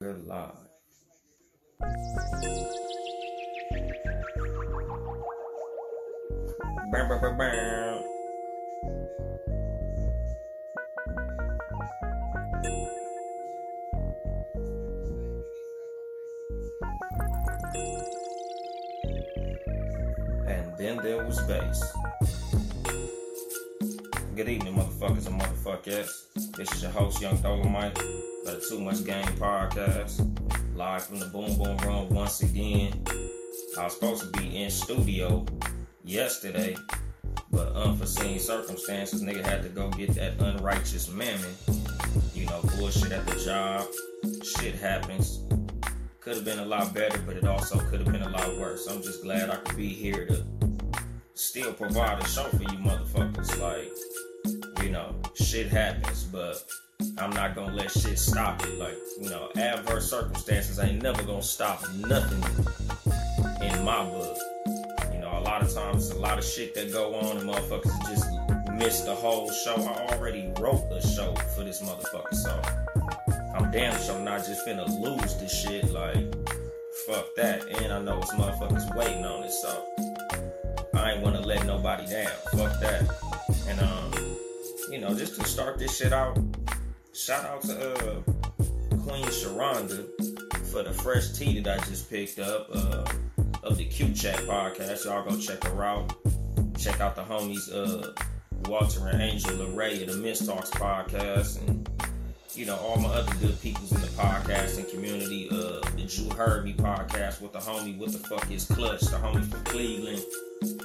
Good bam, bam. And then there was bass. Good evening, motherfuckers and motherfuckers. This is your host, Yung Dolemite, for the Too Much Game podcast. Live from the Boom Boom Room once again. I was supposed to be in studio yesterday, but unforeseen circumstances, nigga had to go get that unrighteous mammon. You know, bullshit at the job. Shit happens. Could have been a lot better, but it also could have been a lot worse. I'm just glad I could be here to still provide a show for you motherfuckers. Like, you know, shit happens, but I'm not gonna let shit stop it. Like, you know, adverse circumstances ain't never gonna stop nothing in my book. You know, a lot of times a lot of shit that go on and motherfuckers just miss the whole show. I already wrote a show for this motherfucker, so I'm damn sure I'm not just finna lose this shit. Like, fuck that. And I know it's motherfuckers waiting on it, so I ain't wanna let nobody down. Fuck that. And um, you know, just to start this shit out, shout out to uh Queen Sharonda for the fresh tea that I just picked up uh of the Q Chat podcast. Y'all go check her out. Check out the homies uh Walter and Angel Array of the Miss Talks podcast and you know, all my other good peoples in the podcasting community. Uh, the Drew Heard Me podcast with the homie, what the fuck is Clutch, the homie from Cleveland.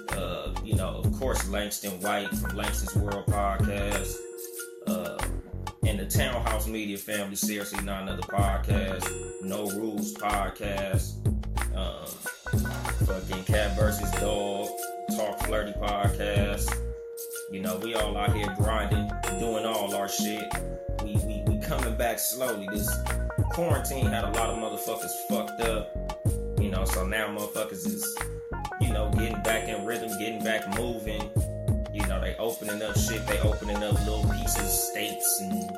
Uh, you know, of course, Langston White from Langston's World podcast. Uh, and the Townhouse Media Family, seriously, not another podcast. No Rules podcast. Um, fucking Cat versus Dog, Talk Flirty podcast. You know, we all out here grinding, doing all our shit. We, we coming back slowly. This quarantine had a lot of motherfuckers fucked up. You know, so now motherfuckers is, you know, getting back in rhythm, getting back moving. You know, they opening up shit, they opening up little pieces, states and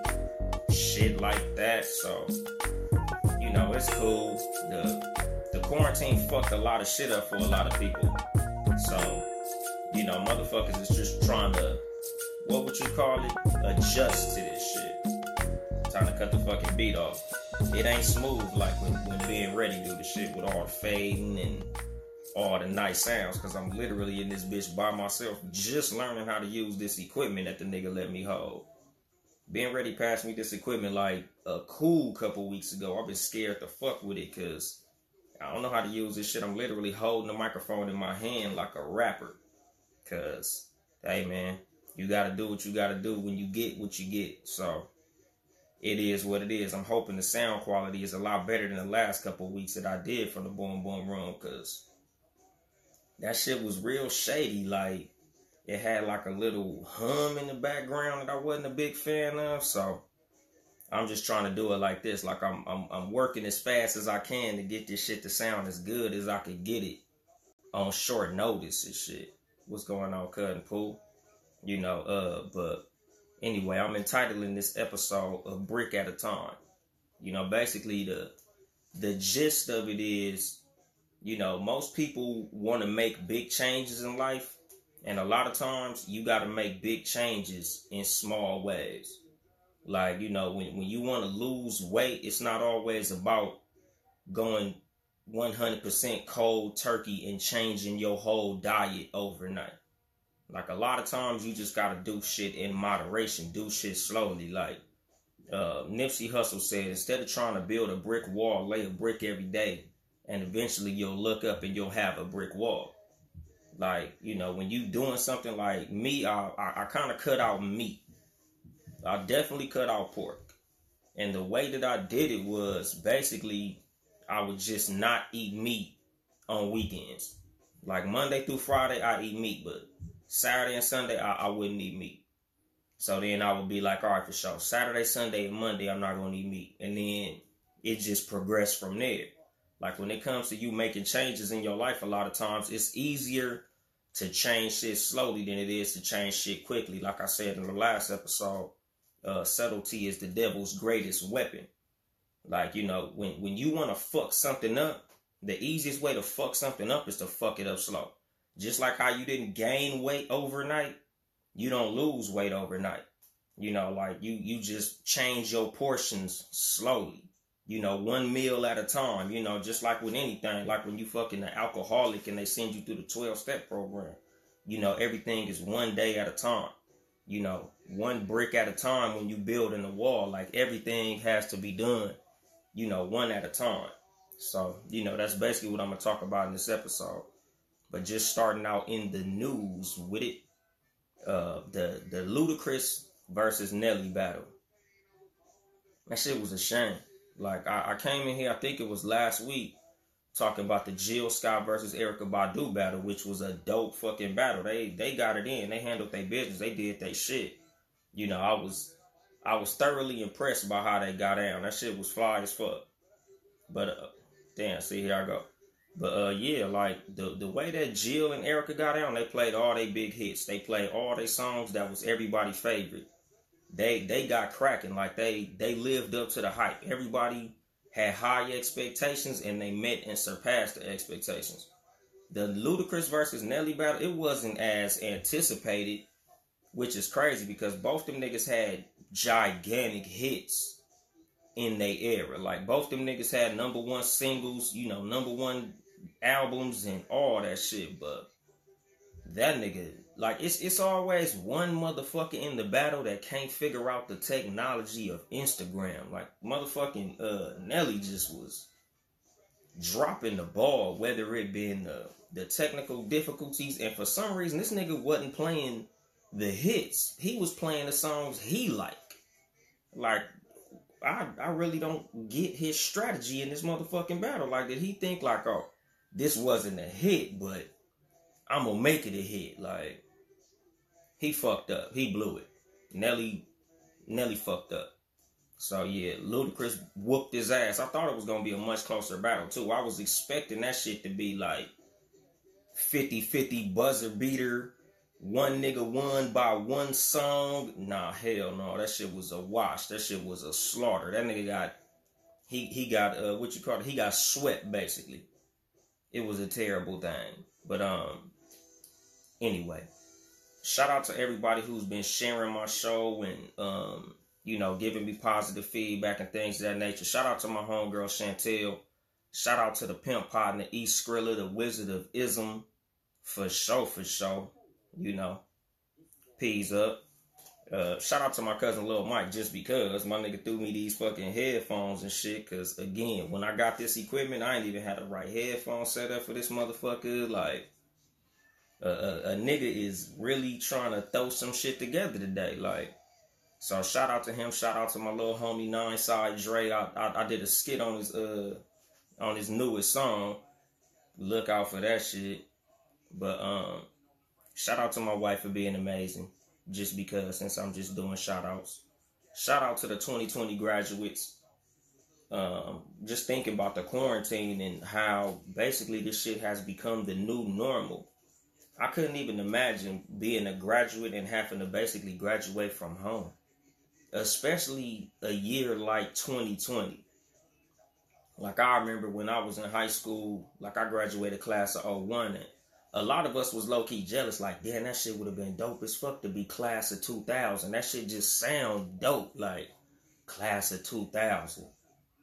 shit like that. So, you know, it's cool. The the quarantine fucked a lot of shit up for a lot of people. So, you know, motherfuckers is just trying to, what would you call it? Adjust to this shit. Time to cut the fucking beat off. It ain't smooth like when, when being ready do the shit with all the fading and all the nice sounds. Cause I'm literally in this bitch by myself, just learning how to use this equipment that the nigga let me hold. Being ready passed me this equipment like a cool couple weeks ago. I've been scared to fuck with it cause I don't know how to use this shit. I'm literally holding the microphone in my hand like a rapper. Cause, hey man, you gotta do what you gotta do when you get what you get. So it is what it is. I'm hoping the sound quality is a lot better than the last couple weeks that I did from the Boom Boom Room, cause that shit was real shady. Like it had like a little hum in the background that I wasn't a big fan of. So I'm just trying to do it like this. Like I'm I'm I'm working as fast as I can to get this shit to sound as good as I could get it on short notice and shit. What's going on, Cut and Pool? You know, uh, but anyway, I'm entitling this episode a brick at a time. You know, basically the the gist of it is, you know, most people want to make big changes in life, and a lot of times you got to make big changes in small ways. Like, you know, when, when you want to lose weight, it's not always about going 100% cold turkey and changing your whole diet overnight. Like, a lot of times you just got to do shit in moderation, do shit slowly. Like, uh, Nipsey Hussle said, instead of trying to build a brick wall, lay a brick every day, and eventually you'll look up and you'll have a brick wall. Like, you know, when you doing something like me, I, I, I kind of cut out meat. I definitely cut out pork. And the way that I did it was basically I would just not eat meat on weekends. Like Monday through Friday, I eat meat, but Saturday and Sunday, I, I wouldn't eat meat. So then I would be like, all right, for sure. Saturday, Sunday, and Monday, I'm not going to eat meat. And then it just progressed from there. Like when it comes to you making changes in your life, a lot of times it's easier to change shit slowly than it is to change shit quickly. Like I said in the last episode, uh, subtlety is the devil's greatest weapon. Like, you know, when, when you want to fuck something up, the easiest way to fuck something up is to fuck it up slow. Just like how you didn't gain weight overnight, you don't lose weight overnight. You know, like you you just change your portions slowly. You know, one meal at a time. You know, just like with anything, like when you fucking an alcoholic and they send you through the twelve step program. You know, everything is one day at a time. You know, one brick at a time when you build in the wall. Like everything has to be done. You know, one at a time. So, you know, that's basically what I'm gonna talk about in this episode. But just starting out in the news with it, uh, the the Ludacris versus Nelly battle. That shit was a shame. Like I, I came in here, I think it was last week, talking about the Jill Scott versus Erykah Badu battle, which was a dope fucking battle. They they got it in. They handled their business. They did their shit. You know, I was I was thoroughly impressed by how they got down. That shit was fly as fuck. But uh, damn, see here I go. But uh, yeah, like the the way that Jill and Erykah got down, they played all their big hits. They played all their songs that was everybody's favorite. They they got cracking. Like they they lived up to the hype. Everybody had high expectations and they met and surpassed the expectations. The Ludacris versus Nelly battle, it wasn't as anticipated, which is crazy because both them niggas had gigantic hits in their era. Like both them niggas had number one singles, you know, number one albums and all that shit, but that nigga like it's it's always one motherfucker in the battle that can't figure out the technology of Instagram. Like motherfucking uh Nelly just was dropping the ball, whether it been the the technical difficulties, and for some reason this nigga wasn't playing the hits. He was playing the songs he like. Like I I really don't get his strategy in this motherfucking battle. Like did he think like oh this wasn't a hit, but I'm gonna make it a hit. Like he fucked up. He blew it. Nelly Nelly fucked up. So yeah, Ludacris whooped his ass. I thought it was gonna be a much closer battle too. I was expecting that shit to be like 50-50 buzzer beater. One nigga won by one song. Nah, hell no. That shit was a wash. That shit was a slaughter. That nigga got he he got uh what you call it? He got swept basically. It was a terrible thing. But um anyway, shout out to everybody who's been sharing my show and um, you know, giving me positive feedback and things of that nature. Shout out to my homegirl Chantel. Shout out to the pimp partner East Skrilla, the Wizard of Ism, for sure, for sure. You know, peas up. Uh, shout out to my cousin Lil Mike just because my nigga threw me these fucking headphones and shit. Cause again, when I got this equipment, I ain't even had the right headphone set up for this motherfucker. Like, a, a, a nigga is really trying to throw some shit together today. Like, so shout out to him. Shout out to my little homie Nine Side Dre. I, I, I did a skit on his uh on his newest song. Look out for that shit. But um, shout out to my wife for being amazing just because since I'm just doing shout outs. Shout out to the 2020 graduates. Um, just thinking about the quarantine and how basically this shit has become the new normal. I couldn't even imagine being a graduate and having to basically graduate from home, especially a year like 2020. Like I remember when I was in high school, like I graduated class of 01 and a lot of us was low key jealous. Like, damn, that shit would have been dope as fuck to be class of 2000. That shit just sound dope, like class of 2000.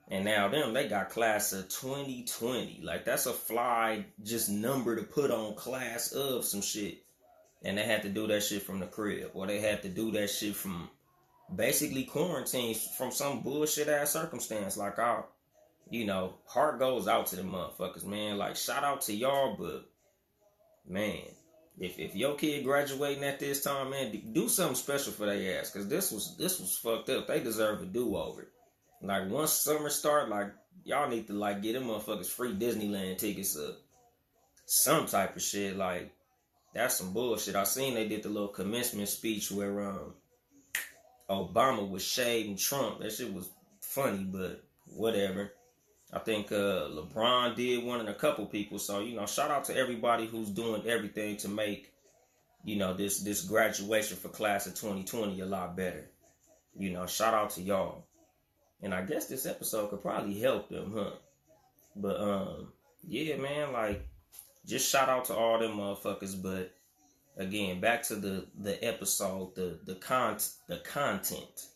And now them, they got class of 2020. Like that's a fly just number to put on class of some shit. And they had to do that shit from the crib. Or they had to do that shit from basically quarantine from some bullshit ass circumstance. Like our, you know, heart goes out to the motherfuckers, man. Like shout out to y'all, but man, if if your kid graduating at this time, man, do something special for their ass, cause this was this was fucked up. They deserve a do over. Like once summer start, like y'all need to like get them motherfuckers free Disneyland tickets or some type of shit. Like that's some bullshit. I seen they did the little commencement speech where um Obama was shading Trump. That shit was funny, but whatever. I think uh, LeBron did one and a couple people. So you know, shout out to everybody who's doing everything to make you know this this graduation for class of 2020 a lot better. You know, shout out to y'all. And I guess this episode could probably help them, huh? But um, yeah, man, like just shout out to all them motherfuckers. But again, back to the the episode, the the con the content.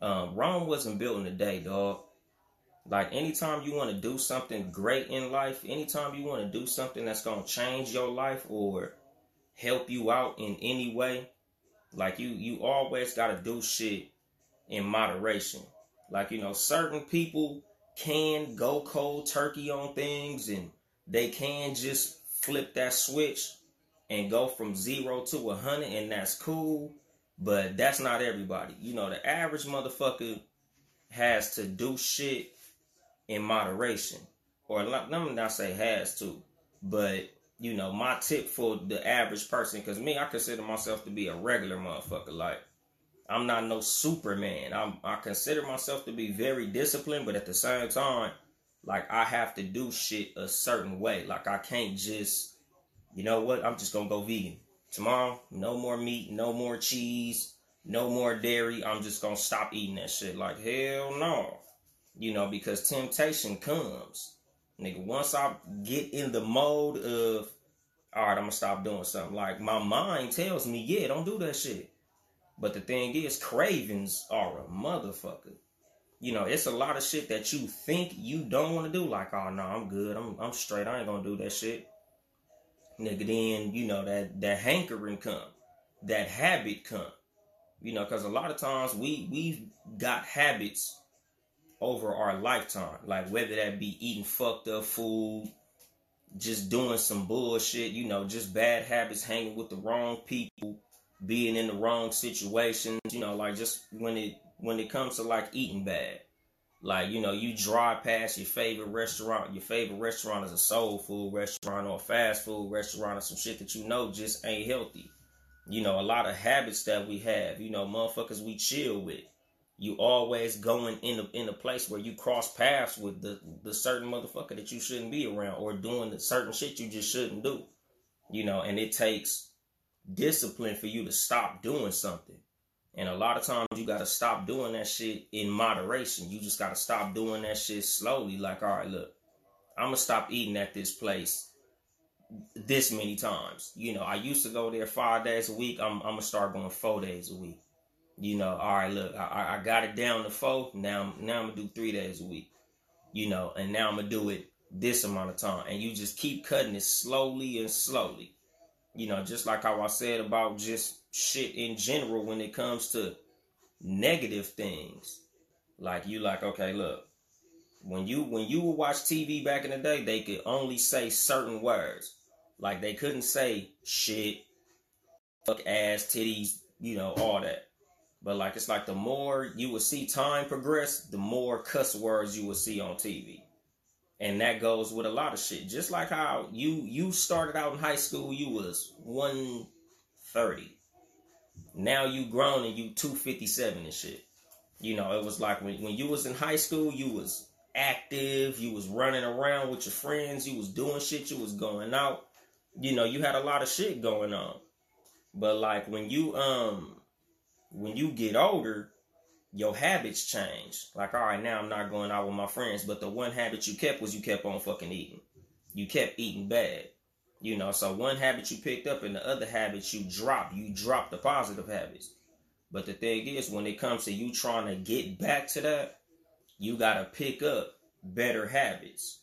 Um, Rome wasn't built in a day, dog. Like anytime you want to do something great in life, anytime you want to do something that's gonna change your life or help you out in any way, like you you always gotta do shit in moderation. Like you know, certain people can go cold turkey on things and they can just flip that switch and go from zero to a hundred and that's cool. But that's not everybody. You know, the average motherfucker has to do shit in moderation. Or let me not say has to, but you know, my tip for the average person, because me, I consider myself to be a regular motherfucker. Like, I'm not no Superman. I'm I consider myself to be very disciplined, but at the same time, like I have to do shit a certain way. Like I can't just, you know what? I'm just gonna go vegan tomorrow. No more meat, no more cheese, no more dairy. I'm just gonna stop eating that shit. Like hell no you know, because temptation comes. Nigga, once I get in the mode of, all right, I'm gonna stop doing something. Like my mind tells me, yeah, don't do that shit. But the thing is, cravings are a motherfucker. You know, it's a lot of shit that you think you don't want to do. Like, oh no, I'm good. I'm I'm straight. I ain't gonna do that shit. Nigga, then you know that that hankering come, that habit come. You know, because a lot of times we we've got habits over our lifetime. Like whether that be eating fucked up food, just doing some bullshit, you know, just bad habits, hanging with the wrong people, being in the wrong situations, you know, like just when it when it comes to like eating bad. Like, you know, you drive past your favorite restaurant, your favorite restaurant is a soul food restaurant or a fast food restaurant or some shit that you know just ain't healthy. You know, a lot of habits that we have, you know, motherfuckers we chill with you always going in a in a place where you cross paths with the the certain motherfucker that you shouldn't be around or doing the certain shit you just shouldn't do. You know, and it takes discipline for you to stop doing something. And a lot of times you gotta stop doing that shit in moderation. You just gotta stop doing that shit slowly. Like, all right, look, I'm gonna stop eating at this place this many times. You know, I used to go there five days a week. I'm, I'm gonna start going four days a week you know, all right, look, I, I got it down to four. Now, now I'm gonna do three days a week. You know, and now I'm gonna do it this amount of time, and you just keep cutting it slowly and slowly. You know, just like how I said about just shit in general when it comes to negative things. Like you, like okay, look, when you when you would watch TV back in the day, they could only say certain words. Like they couldn't say shit, fuck ass, titties, you know, all that. But like it's like the more you will see time progress, the more cuss words you will see on TV. And that goes with a lot of shit. Just like how you you started out in high school, you was 130. Now you grown and you 257 and shit. You know, it was like when, when you was in high school, you was active, you was running around with your friends, you was doing shit, you was going out. You know, you had a lot of shit going on. But like when you um when you get older, your habits change. Like, all right, now I'm not going out with my friends, but the one habit you kept was you kept on fucking eating. You kept eating bad. You know, so one habit you picked up and the other habits you dropped. You dropped the positive habits. But the thing is, when it comes to you trying to get back to that, you got to pick up better habits.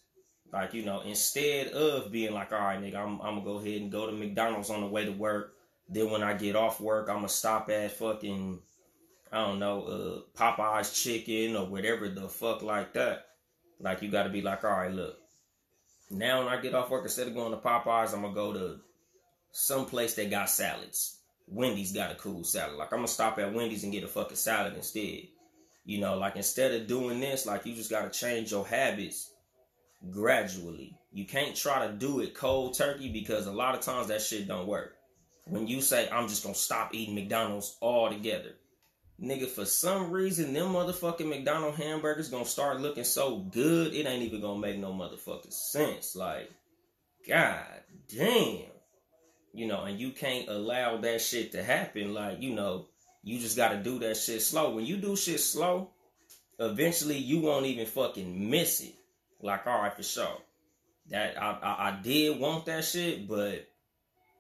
Like, you know, instead of being like, all right, nigga, I'm, I'm going to go ahead and go to McDonald's on the way to work then when I get off work, I'm gonna stop at fucking I don't know, uh, Popeye's chicken or whatever the fuck like that. Like you got to be like, all right, look. Now when I get off work, instead of going to Popeyes, I'm gonna go to some place that got salads. Wendy's got a cool salad. Like I'm gonna stop at Wendy's and get a fucking salad instead. You know, like instead of doing this, like you just got to change your habits gradually. You can't try to do it cold turkey because a lot of times that shit don't work. When you say I'm just gonna stop eating McDonald's altogether, nigga, for some reason them motherfucking McDonald hamburgers gonna start looking so good, it ain't even gonna make no motherfucking sense. Like, god damn. You know, and you can't allow that shit to happen. Like, you know, you just gotta do that shit slow. When you do shit slow, eventually you won't even fucking miss it. Like, all right, for sure. That I, I, I did want that shit, but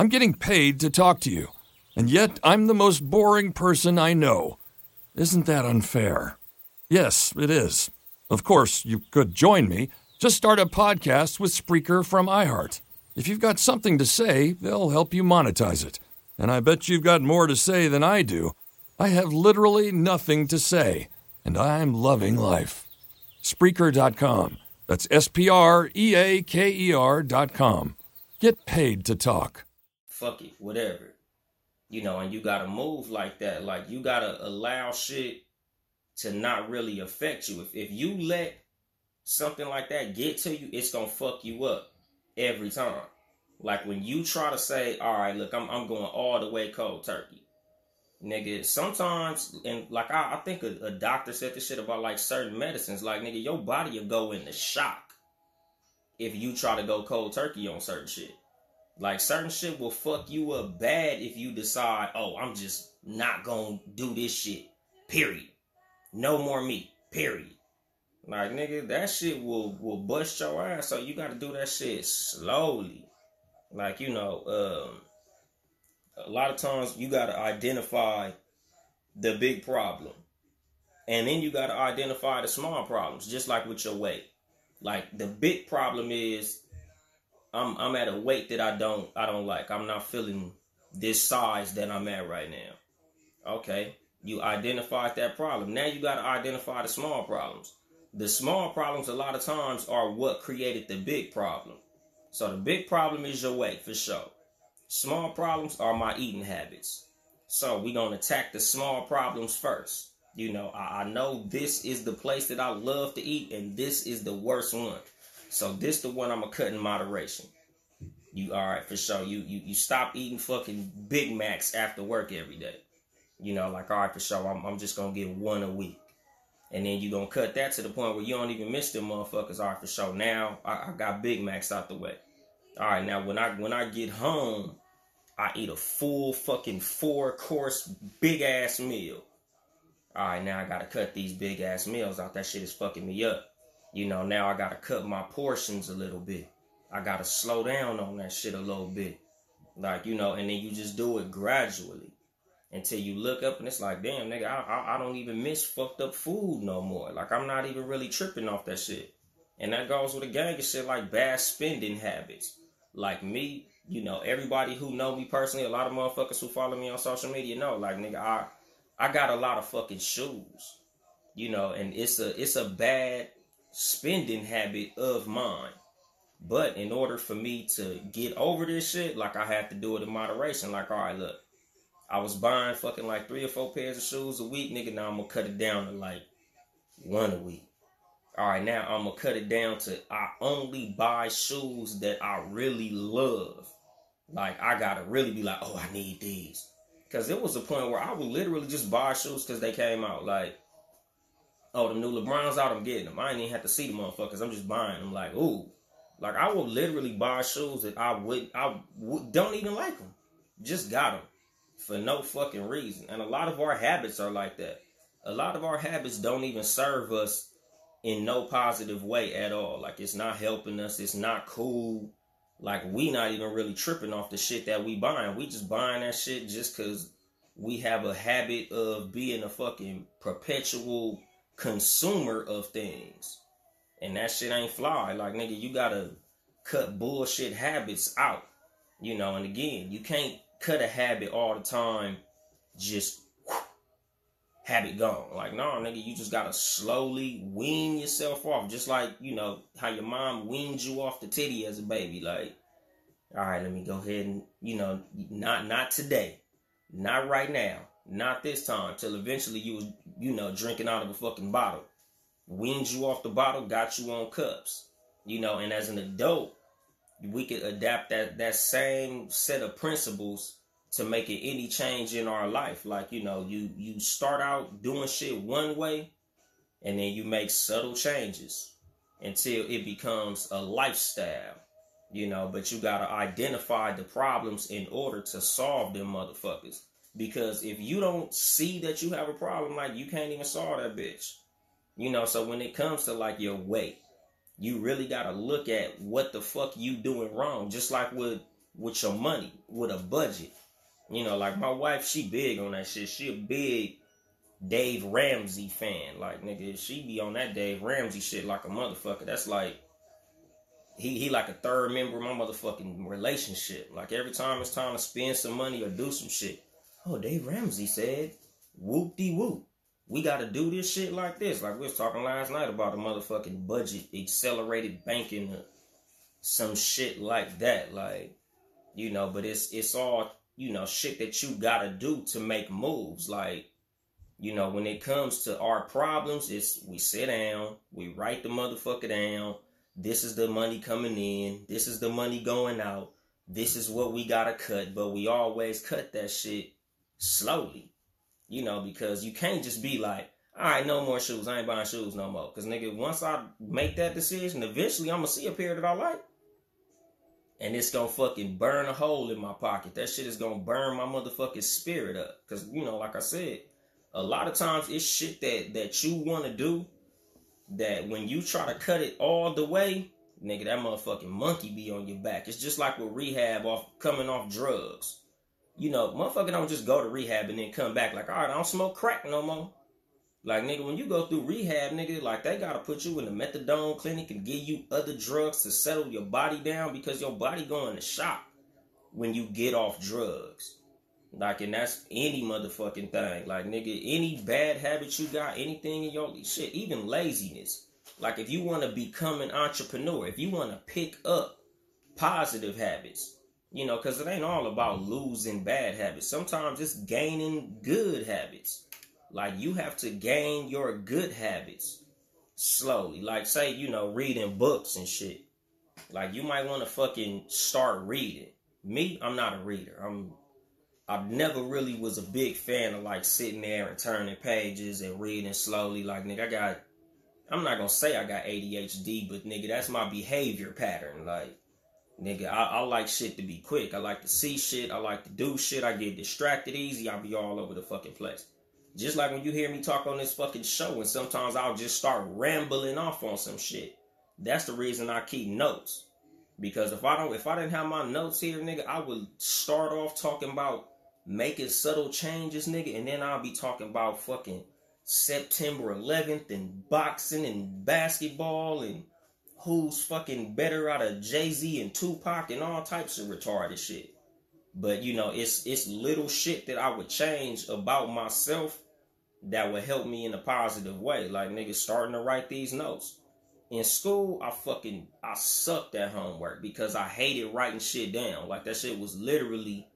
I'm getting paid to talk to you and yet I'm the most boring person I know. Isn't that unfair? Yes, it is. Of course, you could join me. Just start a podcast with Spreaker from iHeart. If you've got something to say, they'll help you monetize it. And I bet you've got more to say than I do. I have literally nothing to say, and I'm loving life. Spreaker.com. That's S P R E A K E R.com. Get paid to talk. Fuck it, whatever you know, and you gotta move like that. Like you gotta allow shit to not really affect you. If if you let something like that get to you, it's gonna fuck you up every time. Like when you try to say, all right, look, I'm I'm going all the way cold turkey. Nigga, sometimes and like I, I think a, a doctor said this shit about like certain medicines, like nigga, your body will go into shock if you try to go cold turkey on certain shit. Like certain shit will fuck you up bad if you decide, oh, I'm just not gonna do this shit. Period. No more me. Period. Like nigga, that shit will will bust your ass. So you gotta do that shit slowly. Like, you know, um a lot of times you gotta identify the big problem. And then you gotta identify the small problems, just like with your weight. Like the big problem is I'm I'm at a weight that I don't I don't like. I'm not feeling this size that I'm at right now. Okay. You identified that problem. Now you got to identify the small problems. The small problems a lot of times are what created the big problem. So the big problem is your weight for sure. Small problems are my eating habits. So we're to attack the small problems first. You know, I, I know this is the place that I love to eat and this is the worst one. So this the one I'm gonna cut in moderation. You all right for sure. You you you stop eating fucking Big Macs after work every day. You know, like all right for sure. I'm I'm just gonna get one a week, and then you gonna cut that to the point where you don't even miss them motherfuckers. All right for sure. Now I, I got Big Macs out the way. All right now when I when I get home, I eat a full fucking four course big ass meal. All right now I gotta cut these big ass meals out. That shit is fucking me up. You know, now I gotta cut my portions a little bit. I gotta slow down on that shit a little bit. Like, you know, and then you just do it gradually until you look up and it's like, damn, nigga, I, I, I don't even miss fucked up food no more. Like, I'm not even really tripping off that shit. And that goes with a gang of shit like bad spending habits. Like me, you know, everybody who know me personally, a lot of motherfuckers who follow me on social media know, like, nigga, I, I got a lot of fucking shoes. You know, and it's a, it's a bad spending habit of mine. But in order for me to get over this shit, like I have to do it in moderation. Like, all right, look, I was buying fucking like three or four pairs of shoes a week, nigga. Now I'm gonna cut it down to like one a week. All right, now I'm gonna cut it down to I only buy shoes that I really love. Like I gotta really be like, oh, I need these. Cause there was a point where I would literally just buy shoes because they came out. Like oh, the new LeBron's out, I'm getting them. I ain't even have to see the motherfuckers. I'm just buying them. Like, ooh, like I will literally buy shoes that I would, I would, don't even like them. Just got them for no fucking reason. And a lot of our habits are like that. A lot of our habits don't even serve us in no positive way at all. Like it's not helping us. It's not cool. Like we not even really tripping off the shit that we buying. We just buying that shit just cause we have a habit of being a fucking perpetual consumer of things. And that shit ain't fly. Like nigga, you gotta cut bullshit habits out. You know, and again, you can't cut a habit all the time, just habit gone. Like, no, nigga, you just gotta slowly wean yourself off. Just like, you know, how your mom weaned you off the titty as a baby. Like, all right, let me go ahead and, you know, not not today. Not right now. Not this time. Till eventually you was, you know, drinking out of a fucking bottle. Weaned you off the bottle, got you on cups. You know, and as an adult, we could adapt that that same set of principles to making any change in our life. Like, you know, you you start out doing shit one way and then you make subtle changes until it becomes a lifestyle. You know, but you gotta identify the problems in order to solve them motherfuckers. Because if you don't see that you have a problem, like you can't even solve that bitch. You know, so when it comes to like your weight, you really gotta look at what the fuck you doing wrong. Just like with with your money, with a budget. You know, like my wife, she big on that shit. She a big Dave Ramsey fan. Like nigga, she be on that Dave Ramsey shit like a motherfucker. That's like he he like a third member of my motherfucking relationship. Like every time it's time to spend some money or do some shit. Oh, Dave Ramsey said, whoop de whoop. We gotta do this shit like this. Like we was talking last night about the motherfucking budget, accelerated banking, uh, some shit like that. Like, you know, but it's it's all, you know, shit that you gotta do to make moves. Like, you know, when it comes to our problems, it's we sit down, we write the motherfucker down. This is the money coming in. This is the money going out. This is what we gotta cut. But we always cut that shit slowly, you know, because you can't just be like, all right, no more shoes. I ain't buying shoes no more. Because, nigga, once I make that decision, eventually I'm going to see a pair that I like. And it's going to fucking burn a hole in my pocket. That shit is going to burn my motherfucking spirit up. Because, you know, like I said, a lot of times it's shit that, that you want to do that when you try to cut it all the way, nigga, that motherfucking monkey be on your back. It's just like with rehab off coming off drugs you know, motherfucker don't just go to rehab and then come back like, all right, I don't smoke crack no more. Like, nigga, when you go through rehab, nigga, like, they gotta put you in the methadone clinic and give you other drugs to settle your body down because your body going to shock when you get off drugs. Like, and that's any motherfucking thing. Like, nigga, any bad habits you got, anything in your shit, even laziness. Like, if you want to become an entrepreneur, if you want to pick up positive habits, you know, because it ain't all about losing bad habits. Sometimes it's gaining good habits. Like you have to gain your good habits slowly. Like say, you know, reading books and shit. Like you might want to fucking start reading. Me, I'm not a reader. I'm I never really was a big fan of like sitting there and turning pages and reading slowly. Like nigga, I got I'm not gonna say I got ADHD, but nigga, that's my behavior pattern. Like Nigga, I, I, like shit to be quick. I like to see shit. I like to do shit. I get distracted easy. I'll be all over the fucking place. Just like when you hear me talk on this fucking show, and sometimes I'll just start rambling off on some shit. That's the reason I keep notes. Because if I don't, if I didn't have my notes here, nigga, I would start off talking about making subtle changes, nigga, and then I'll be talking about fucking September 11th and boxing and basketball and who's fucking better out of Jay Z and Tupac and all types of retarded shit. But you know, it's it's little shit that I would change about myself that would help me in a positive way. Like niggas starting to write these notes. In school, I fucking I sucked at homework because I hated writing shit down. Like that shit was literally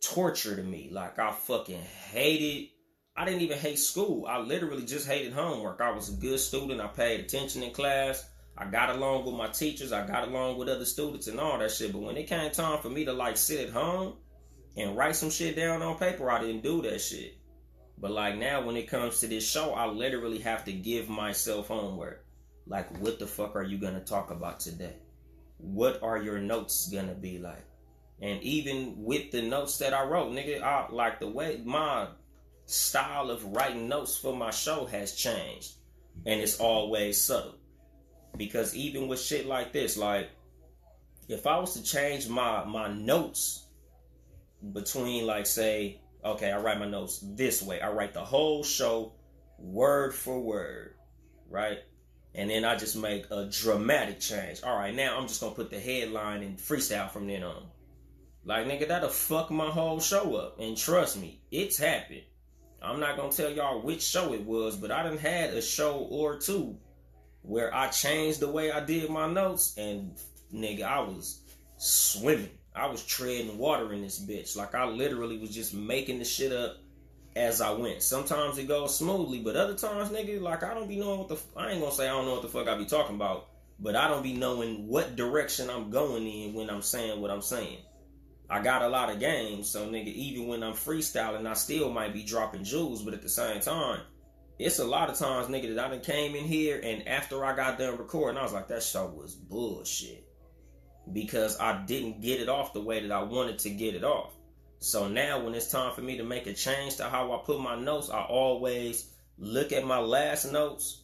torture to me. Like I fucking hated I didn't even hate school. I literally just hated homework. I was a good student. I paid attention in class. I got along with my teachers, I got along with other students and all that shit. But when it came time for me to like sit at home and write some shit down on paper, I didn't do that shit. But like now, when it comes to this show, I literally have to give myself homework. Like, what the fuck are you gonna talk about today? What are your notes gonna be like? And even with the notes that I wrote, nigga, I, like the way my style of writing notes for my show has changed, and it's always subtle. Because even with shit like this, like if I was to change my my notes between like say, okay, I write my notes this way. I write the whole show word for word, right? And then I just make a dramatic change. All right, now I'm just gonna put the headline and freestyle from then on. Like nigga, that'll fuck my whole show up. And trust me, it's happened. I'm not gonna tell y'all which show it was, but I done had a show or two where I changed the way I did my notes, and nigga, I was swimming. I was treading water in this bitch. Like I literally was just making the shit up as I went. Sometimes it goes smoothly, but other times, nigga, like I don't be knowing what the I ain't gonna say I don't know what the fuck I be talking about, but I don't be knowing what direction I'm going in when I'm saying what I'm saying. I got a lot of games, so nigga, even when I'm freestyling, I still might be dropping jewels, but at the same time, it's a lot of times, nigga, that I done came in here and after I got done recording, I was like, that show was bullshit. Because I didn't get it off the way that I wanted to get it off. So now when it's time for me to make a change to how I put my notes, I always look at my last notes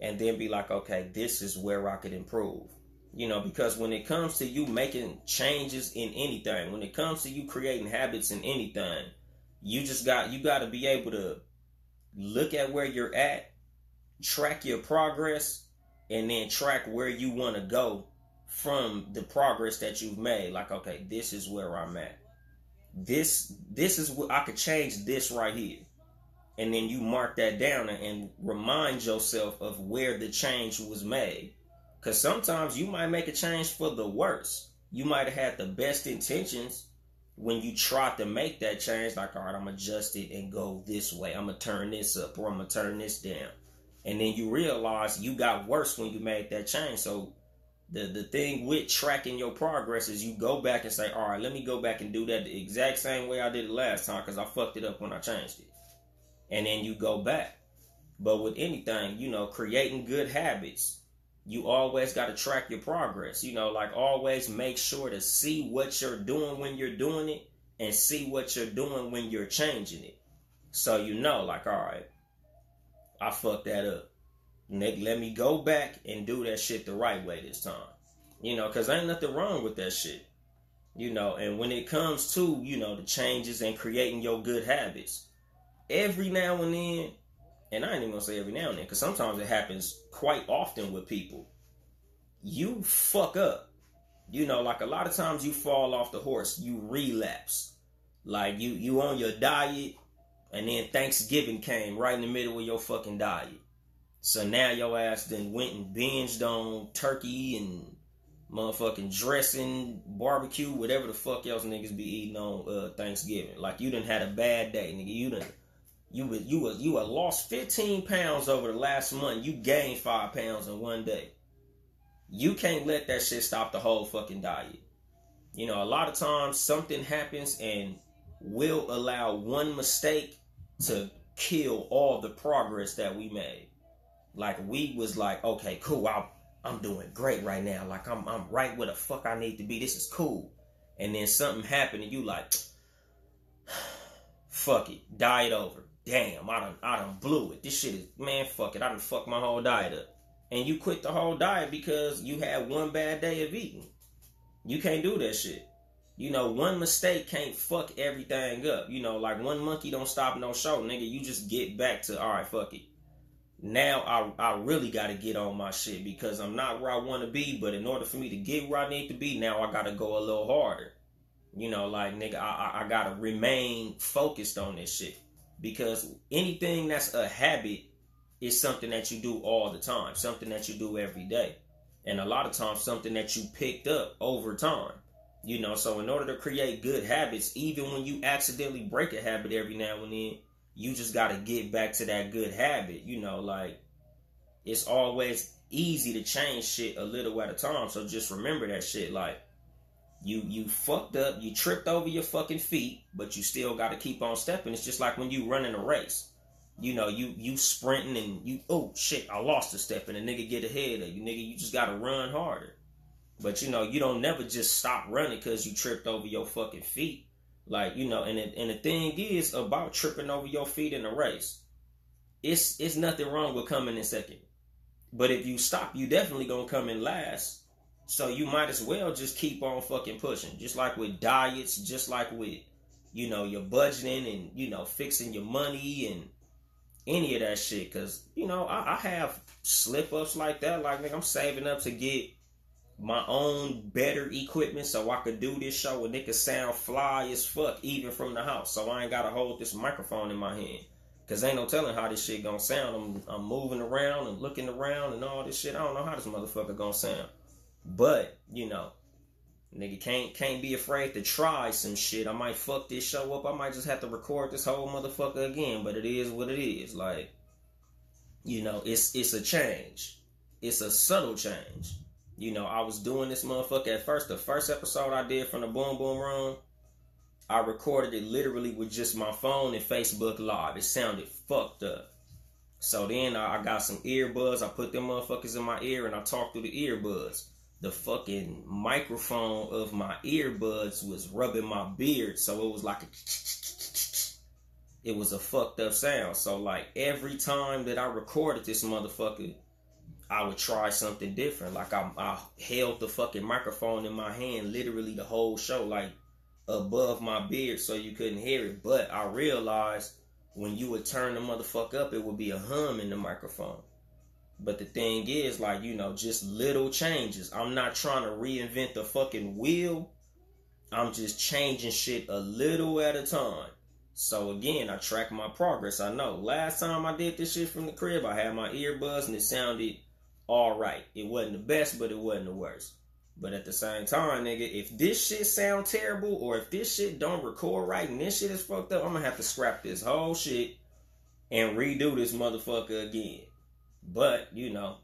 and then be like, okay, this is where I could improve. You know, because when it comes to you making changes in anything, when it comes to you creating habits in anything, you just got you got to be able to look at where you're at, track your progress, and then track where you want to go from the progress that you've made. Like, okay, this is where I'm at. This this is what I could change this right here. And then you mark that down and remind yourself of where the change was made. Cause sometimes you might make a change for the worse. You might have had the best intentions, when you try to make that change, like, all right, I'm adjust it and go this way. I'm gonna turn this up or I'm gonna turn this down. And then you realize you got worse when you made that change. So the the thing with tracking your progress is you go back and say, all right, let me go back and do that the exact same way I did it last time because I fucked it up when I changed it. And then you go back. But with anything, you know, creating good habits, you always got to track your progress. You know, like always make sure to see what you're doing when you're doing it and see what you're doing when you're changing it. So you know, like, all right, I fucked that up. Nick, let me go back and do that shit the right way this time. You know, because ain't nothing wrong with that shit. You know, and when it comes to, you know, the changes and creating your good habits, every now and then, and I ain't even gonna say every now and then, because sometimes it happens quite often with people. You fuck up. You know, like a lot of times you fall off the horse, you relapse. Like you you on your diet, and then Thanksgiving came right in the middle of your fucking diet. So now your ass then went and binged on turkey and motherfucking dressing, barbecue, whatever the fuck else niggas be eating on uh, Thanksgiving. Like you done had a bad day, nigga. You done you was you was you had lost 15 pounds over the last month. You gained five pounds in one day. You can't let that shit stop the whole fucking diet. You know, a lot of times something happens and will allow one mistake to kill all the progress that we made. Like we was like, okay, cool, I'm I'm doing great right now. Like I'm I'm right where the fuck I need to be. This is cool. And then something happened and you like fuck it, diet over damn, I done, I done blew it. This shit is, man, fuck it. I done fucked my whole diet up. And you quit the whole diet because you had one bad day of eating. You can't do that shit. You know, one mistake can't fuck everything up. You know, like one monkey don't stop no show, nigga. You just get back to, all right, fuck it. Now I, I really got to get on my shit because I'm not where I want to be. But in order for me to get where I need to be, now I got to go a little harder. You know, like, nigga, I, I, I got to remain focused on this shit because anything that's a habit is something that you do all the time, something that you do every day. And a lot of times, something that you picked up over time. You know, so in order to create good habits, even when you accidentally break a habit every now and then, you just got to get back to that good habit. You know, like it's always easy to change shit a little at a time. So just remember that shit. Like, you you fucked up, you tripped over your fucking feet, but you still got to keep on stepping. It's just like when you running a race. You know, you you sprinting and you oh shit, I lost a step and a nigga get ahead of you, nigga. You just got to run harder. But you know, you don't never just stop running because you tripped over your fucking feet. Like you know, and it, and the thing is about tripping over your feet in a race. It's it's nothing wrong with coming in second, but if you stop, you definitely gonna come in last so you might as well just keep on fucking pushing. Just like with diets, just like with, you know, your budgeting and, you know, fixing your money and any of that shit. Cause, you know, I, I have slip ups like that. Like, nigga, I'm saving up to get my own better equipment so I could do this show and it could sound fly as fuck even from the house. So I ain't gotta hold this microphone in my hand. Cause ain't no telling how this shit gonna sound. I'm I'm moving around and looking around and all this shit. I don't know how this motherfucker gonna sound. But, you know, nigga can't can't be afraid to try some shit. I might fuck this show up. I might just have to record this whole motherfucker again. But it is what it is. Like, you know, it's it's a change. It's a subtle change. You know, I was doing this motherfucker at first. The first episode I did from the Boom Boom Room, I recorded it literally with just my phone and Facebook Live. It sounded fucked up. So then I got some earbuds. I put them motherfuckers in my ear and I talked through the earbuds. The fucking microphone of my earbuds was rubbing my beard, so it was like a it was a fucked up sound. So like every time that I recorded this motherfucker, I would try something different. Like I, I held the fucking microphone in my hand literally the whole show, like above my beard, so you couldn't hear it. But I realized when you would turn the motherfucker up, it would be a hum in the microphone. But the thing is, like, you know, just little changes. I'm not trying to reinvent the fucking wheel. I'm just changing shit a little at a time. So again, I track my progress. I know last time I did this shit from the crib, I had my earbuds and it sounded all right. It wasn't the best, but it wasn't the worst. But at the same time, nigga, if this shit sound terrible or if this shit don't record right and this shit is fucked up, I'm gonna have to scrap this whole shit and redo this motherfucker again. But, you know,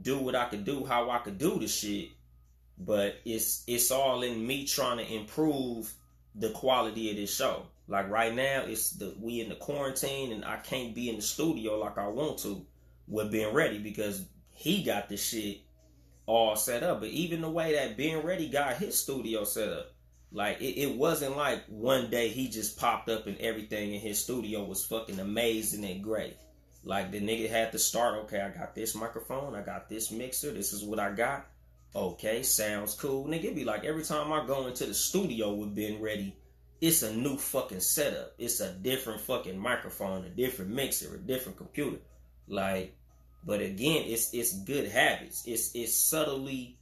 do what I could do, how I could do the shit. But it's it's all in me trying to improve the quality of this show. Like right now, it's the we in the quarantine and I can't be in the studio like I want to with being ready because he got the shit all set up. But even the way that being ready got his studio set up, like it, it wasn't like one day he just popped up and everything in his studio was fucking amazing and great. Like the nigga had to start, okay, I got this microphone, I got this mixer, this is what I got. Okay, sounds cool. Nigga, it be like every time I go into the studio with Ben Ready, it's a new fucking setup. It's a different fucking microphone, a different mixer, a different computer. Like, but again, it's it's good habits. It's it's subtly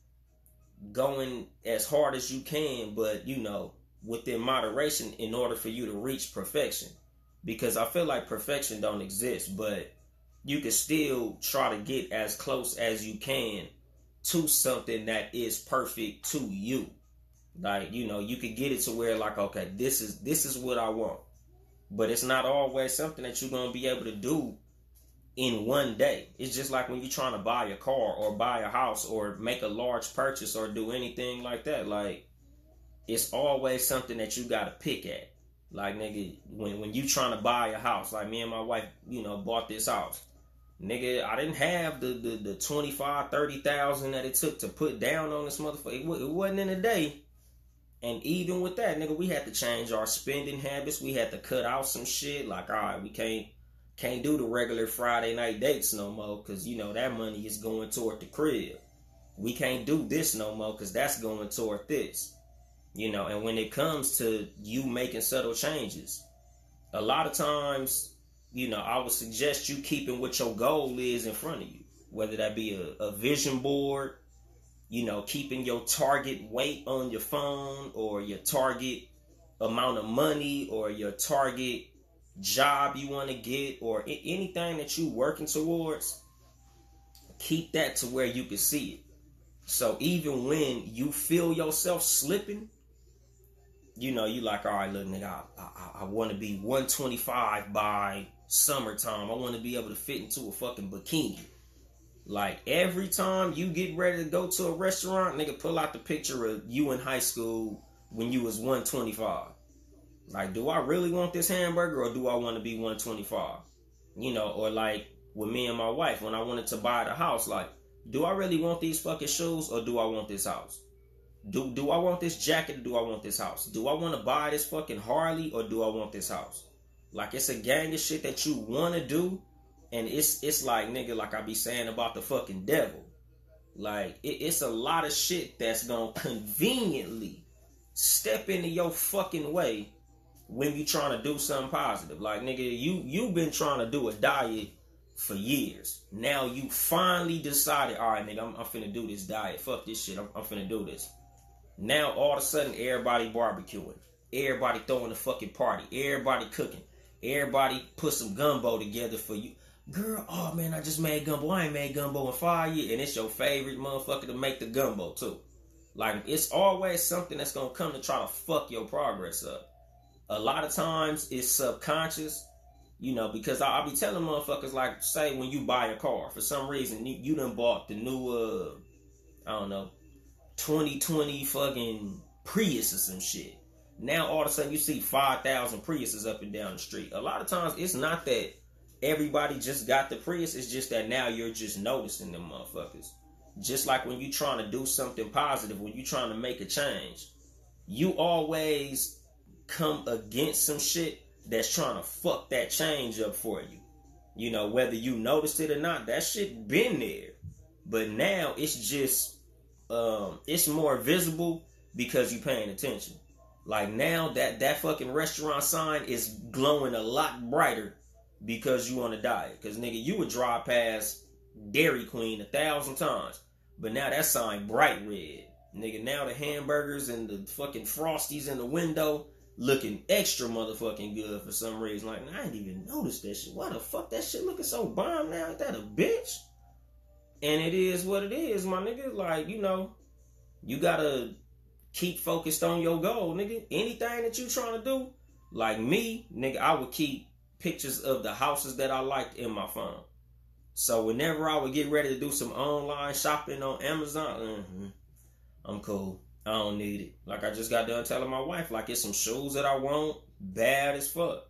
going as hard as you can, but you know, within moderation in order for you to reach perfection because I feel like perfection don't exist, but you can still try to get as close as you can to something that is perfect to you. Like, you know, you could get it to where like, okay, this is this is what I want. But it's not always something that you're gonna be able to do in one day. It's just like when you're trying to buy a car or buy a house or make a large purchase or do anything like that. Like it's always something that you gotta pick at. Like nigga, when when you trying to buy a house, like me and my wife, you know, bought this house. Nigga, I didn't have the the, the 25, 30,000 that it took to put down on this motherfucker. It, it wasn't in a day. And even with that, nigga, we had to change our spending habits. We had to cut out some shit. Like, all right, we can't can't do the regular Friday night dates no more because you know that money is going toward the crib. We can't do this no more because that's going toward this. You know, and when it comes to you making subtle changes, a lot of times, you know, I would suggest you keeping what your goal is in front of you, whether that be a, a vision board, you know, keeping your target weight on your phone or your target amount of money or your target job you want to get or anything that you're working towards, keep that to where you can see it. So even when you feel yourself slipping, you know, you like, all right, look, nigga, I, I, I want to be 125 by summertime. I want to be able to fit into a fucking bikini. Like every time you get ready to go to a restaurant, nigga, pull out the picture of you in high school when you was 125. Like, do I really want this hamburger or do I want to be 125? You know, or like with me and my wife when I wanted to buy the house, like, do I really want these fucking shoes or do I want this house? Do do I want this jacket or do I want this house? Do I want to buy this fucking Harley or do I want this house? Like it's a gang of shit that you want to do, and it's it's like nigga, like I be saying about the fucking devil. Like it, it's a lot of shit that's gonna conveniently step into your fucking way when you trying to do something positive. Like nigga, you you've been trying to do a diet for years. Now you finally decided, all right, nigga, I'm, I'm finna do this diet. Fuck this shit. I'm, I'm finna do this. Now all of a sudden, everybody barbecuing, everybody throwing a fucking party, everybody cooking, everybody put some gumbo together for you. Girl, oh man, I just made gumbo. I ain't made gumbo in five years, and it's your favorite motherfucker to make the gumbo too. Like it's always something that's gonna come to try to fuck your progress up. A lot of times it's subconscious, you know, because I, will be telling motherfuckers like, say when you buy a car, for some reason you, you done bought the new, uh, I don't know, 2020 fucking Prius or some shit. Now all of a sudden you see 5,000 Priuses up and down the street. A lot of times it's not that everybody just got the Prius, it's just that now you're just noticing them motherfuckers. Just like when you're trying to do something positive, when you're trying to make a change, you always come against some shit that's trying to fuck that change up for you. You know, whether you noticed it or not, that shit been there. But now it's just um it's more visible because you're paying attention. Like now that that fucking restaurant sign is glowing a lot brighter because you on a diet. Cause nigga, you would drive past Dairy Queen a thousand times. But now that sign bright red. Nigga, now the hamburgers and the fucking frosties in the window looking extra motherfucking good for some reason. Like, I didn't even notice that shit. Why the fuck that shit looking so bomb now? Is that a bitch? And it is what it is, my nigga. Like, you know, you gotta keep focused on your goal, nigga. Anything that you trying to do, like me, nigga, I would keep pictures of the houses that I liked in my phone. So whenever I would get ready to do some online shopping on Amazon, mm-hmm, I'm cool. I don't need it. Like I just got done telling my wife, like it's some shoes that I want bad as fuck.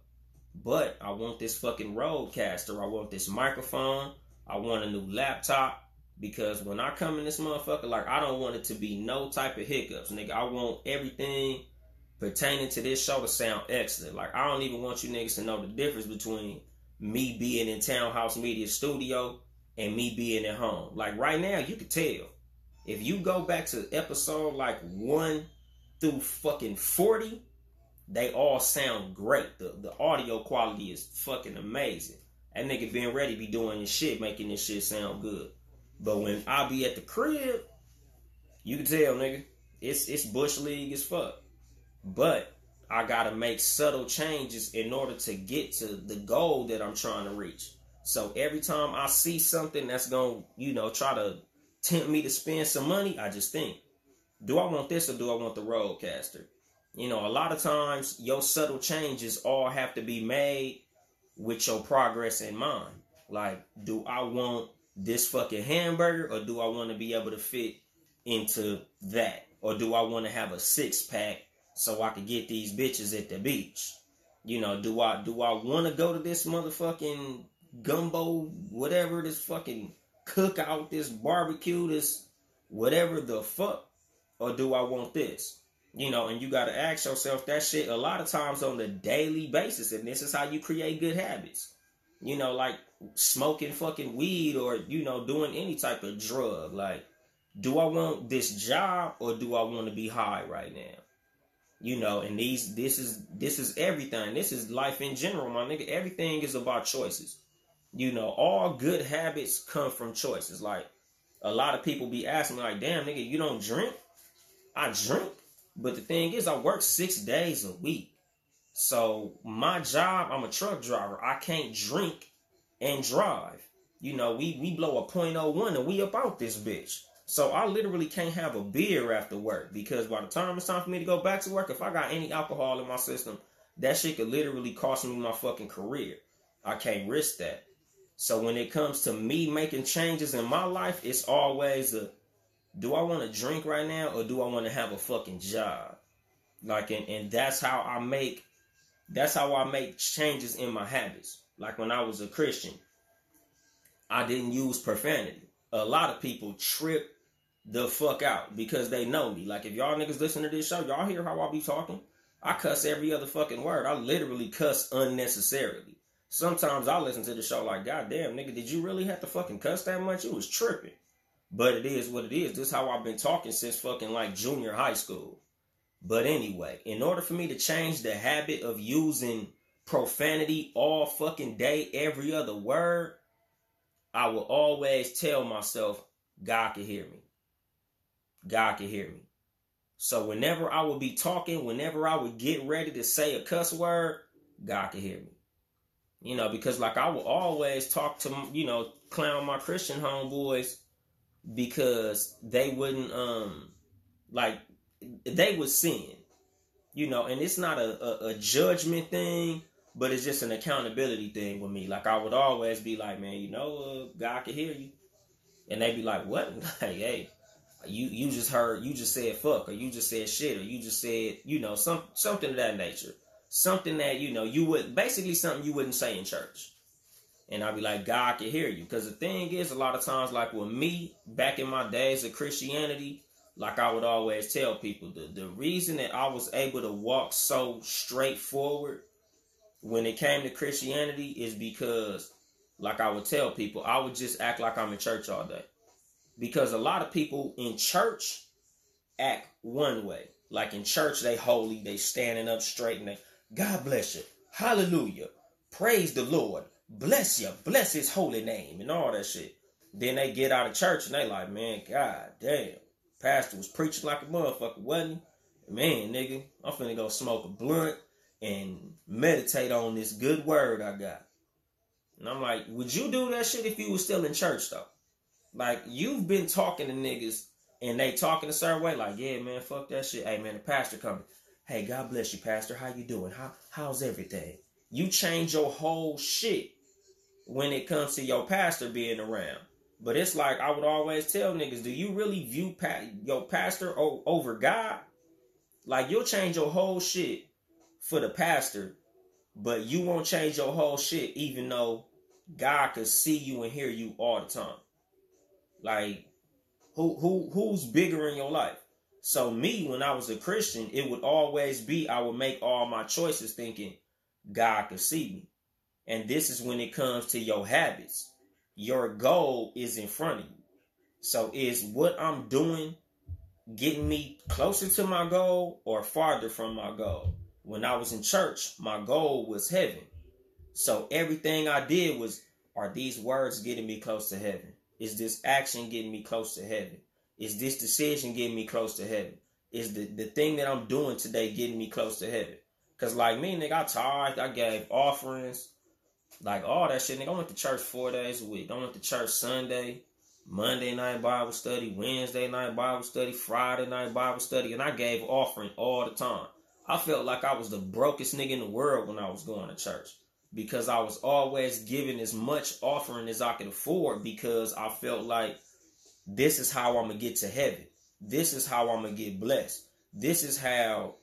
But I want this fucking Rodecaster. I want this microphone. I want a new laptop. Because when I come in this motherfucker, like I don't want it to be no type of hiccups, nigga. I want everything pertaining to this show to sound excellent. Like I don't even want you niggas to know the difference between me being in Townhouse Media Studio and me being at home. Like right now, you could tell if you go back to episode like one through fucking 40, they all sound great. The the audio quality is fucking amazing. That nigga being ready be doing this shit, making this shit sound good. But when I be at the crib, you can tell, nigga, it's it's bush league as fuck. But I gotta make subtle changes in order to get to the goal that I'm trying to reach. So every time I see something that's gonna, you know, try to tempt me to spend some money, I just think, do I want this or do I want the Rodecaster? You know, a lot of times your subtle changes all have to be made with your progress in mind. Like, do I want this fucking hamburger or do I want to be able to fit into that? Or do I want to have a six pack so I could get these bitches at the beach? You know, do I do I want to go to this motherfucking gumbo, whatever this fucking cookout, this barbecue, this whatever the fuck, or do I want this? You know, and you got to ask yourself that shit a lot of times on a daily basis, and this is how you create good habits. You know, like smoking fucking weed or you know doing any type of drug. Like, do I want this job or do I want to be high right now? You know, and these this is this is everything. This is life in general, my nigga. Everything is about choices. You know, all good habits come from choices. Like a lot of people be asking me, like, damn nigga, you don't drink? I drink. But the thing is, I work six days a week. So my job, I'm a truck driver. I can't drink and drive. You know, we we blow a .01 and we about this bitch. So I literally can't have a beer after work because by the time it's time for me to go back to work, if I got any alcohol in my system, that shit could literally cost me my fucking career. I can't risk that. So when it comes to me making changes in my life, it's always a do I want to drink right now or do I want to have a fucking job? Like and, and that's how I make that's how I make changes in my habits. Like when I was a Christian, I didn't use profanity. A lot of people trip the fuck out because they know me. Like if y'all niggas listen to this show, y'all hear how I be talking? I cuss every other fucking word. I literally cuss unnecessarily. Sometimes I listen to the show like, God damn, nigga, did you really have to fucking cuss that much? You was tripping. But it is what it is. This is how I've been talking since fucking like junior high school. But anyway, in order for me to change the habit of using profanity all fucking day, every other word, I will always tell myself, God can hear me. God can hear me. So whenever I would be talking, whenever I would get ready to say a cuss word, God can hear me. You know, because like I would always talk to, you know, clown my Christian homeboys because they wouldn't, um, like, they would sin. You know, and it's not a, a, a judgment thing, but it's just an accountability thing with me. Like I would always be like, man, you know, uh, God can hear you. And they'd be like, what? Like, hey, you you just heard you just said fuck or you just said shit or you just said you know some something of that nature something that you know you would basically something you wouldn't say in church and i'd be like god can hear you. Because the thing is a lot of times like with me back in my days of christianity like i would always tell people the, the reason that i was able to walk so straightforward when it came to christianity is because like i would tell people i would just act like i'm in church all day. Because a lot of people in church act one way. Like in church, they holy, they standing up straight, and they God bless you, Hallelujah, praise the Lord, bless you, bless His holy name, and all that shit. Then they get out of church and they like, man, God damn, pastor was preaching like a motherfucker, wasn't he? Man, nigga, I'm finna go smoke a blunt and meditate on this good word I got. And I'm like, would you do that shit if you was still in church though? Like you've been talking to niggas and they talking a certain way, like, yeah, man, fuck that shit. Hey man, the pastor coming. Hey, God bless you, Pastor. How you doing? How how's everything? You change your whole shit when it comes to your pastor being around. But it's like I would always tell niggas, do you really view pa- your pastor o- over God? Like you'll change your whole shit for the pastor, but you won't change your whole shit even though God could see you and hear you all the time. Like, who who who's bigger in your life? So me, when I was a Christian, it would always be I would make all my choices thinking God could see me. And this is when it comes to your habits. Your goal is in front of you. So is what I'm doing getting me closer to my goal or farther from my goal? When I was in church, my goal was heaven. So everything I did was, are these words getting me close to heaven? Is this action getting me close to heaven? Is this decision getting me close to heaven? Is the, the thing that I'm doing today getting me close to heaven? Cause like me, nigga, I tithed, I gave offerings, like all that shit. Nigga, I went to church four days a week. I went to church Sunday, Monday night Bible study, Wednesday night Bible study, Friday night Bible study, and I gave offering all the time. I felt like I was the brokest nigga in the world when I was going to church because I was always giving as much offering as I could afford because I felt like this is how I'm gonna get to heaven. This is how I'm gonna get blessed. This is how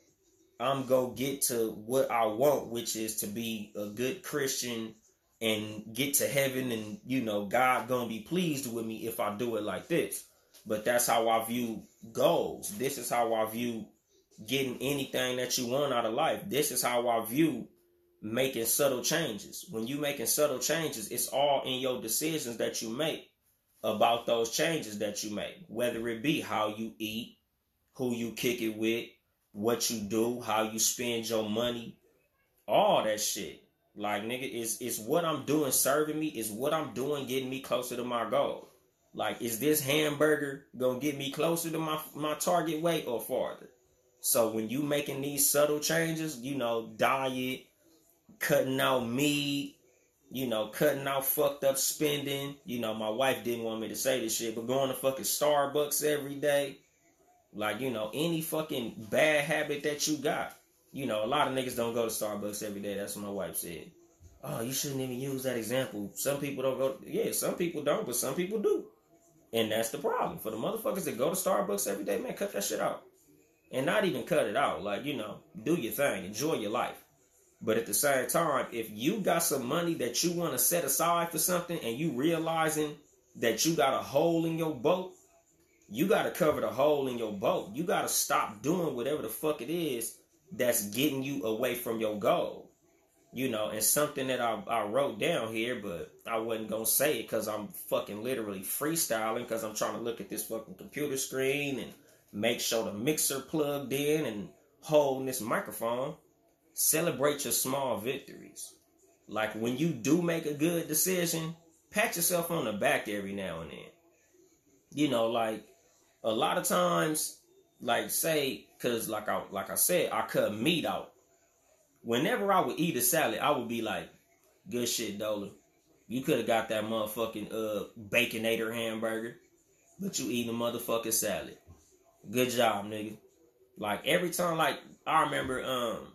I'm gonna get to what I want, which is to be a good Christian and get to heaven and you know God gonna be pleased with me if I do it like this. But that's how I view goals. This is how I view getting anything that you want out of life. This is how I view making subtle changes. When you making subtle changes, it's all in your decisions that you make about those changes that you make. Whether it be how you eat, who you kick it with, what you do, how you spend your money, all that shit. Like nigga, is is what I'm doing serving me? Is what I'm doing getting me closer to my goal? Like, is this hamburger gonna get me closer to my my target weight or farther? So when you making these subtle changes, you know, diet, cutting out meat, you know, cutting out fucked up spending. You know, my wife didn't want me to say this shit, but going to fucking Starbucks every day, like, you know, any fucking bad habit that you got. You know, a lot of niggas don't go to Starbucks every day. That's what my wife said. Oh, you shouldn't even use that example. Some people don't go. Yeah, some people don't, but some people do. And that's the problem. For the motherfuckers that go to Starbucks every day, man, cut that shit out. And not even cut it out. Like, you know, do your thing. Enjoy your life. But at the same time, if you got some money that you want to set aside for something and you realizing that you got a hole in your boat, you got to cover the hole in your boat. You got to stop doing whatever the fuck it is that's getting you away from your goal. You know, and something that I, I wrote down here, but I wasn't going to say it because I'm fucking literally freestyling because I'm trying to look at this fucking computer screen and make sure the mixer plugged in and holding this microphone celebrate your small victories. Like when you do make a good decision, pat yourself on the back every now and then. You know, like a lot of times, like say, cause like I like I said, I cut meat out. Whenever I would eat a salad, I would be like, "Good shit, Dola. You could have got that motherfucking uh baconator hamburger, but you eating a motherfucking salad. Good job, nigga." Like every time, like I remember, um,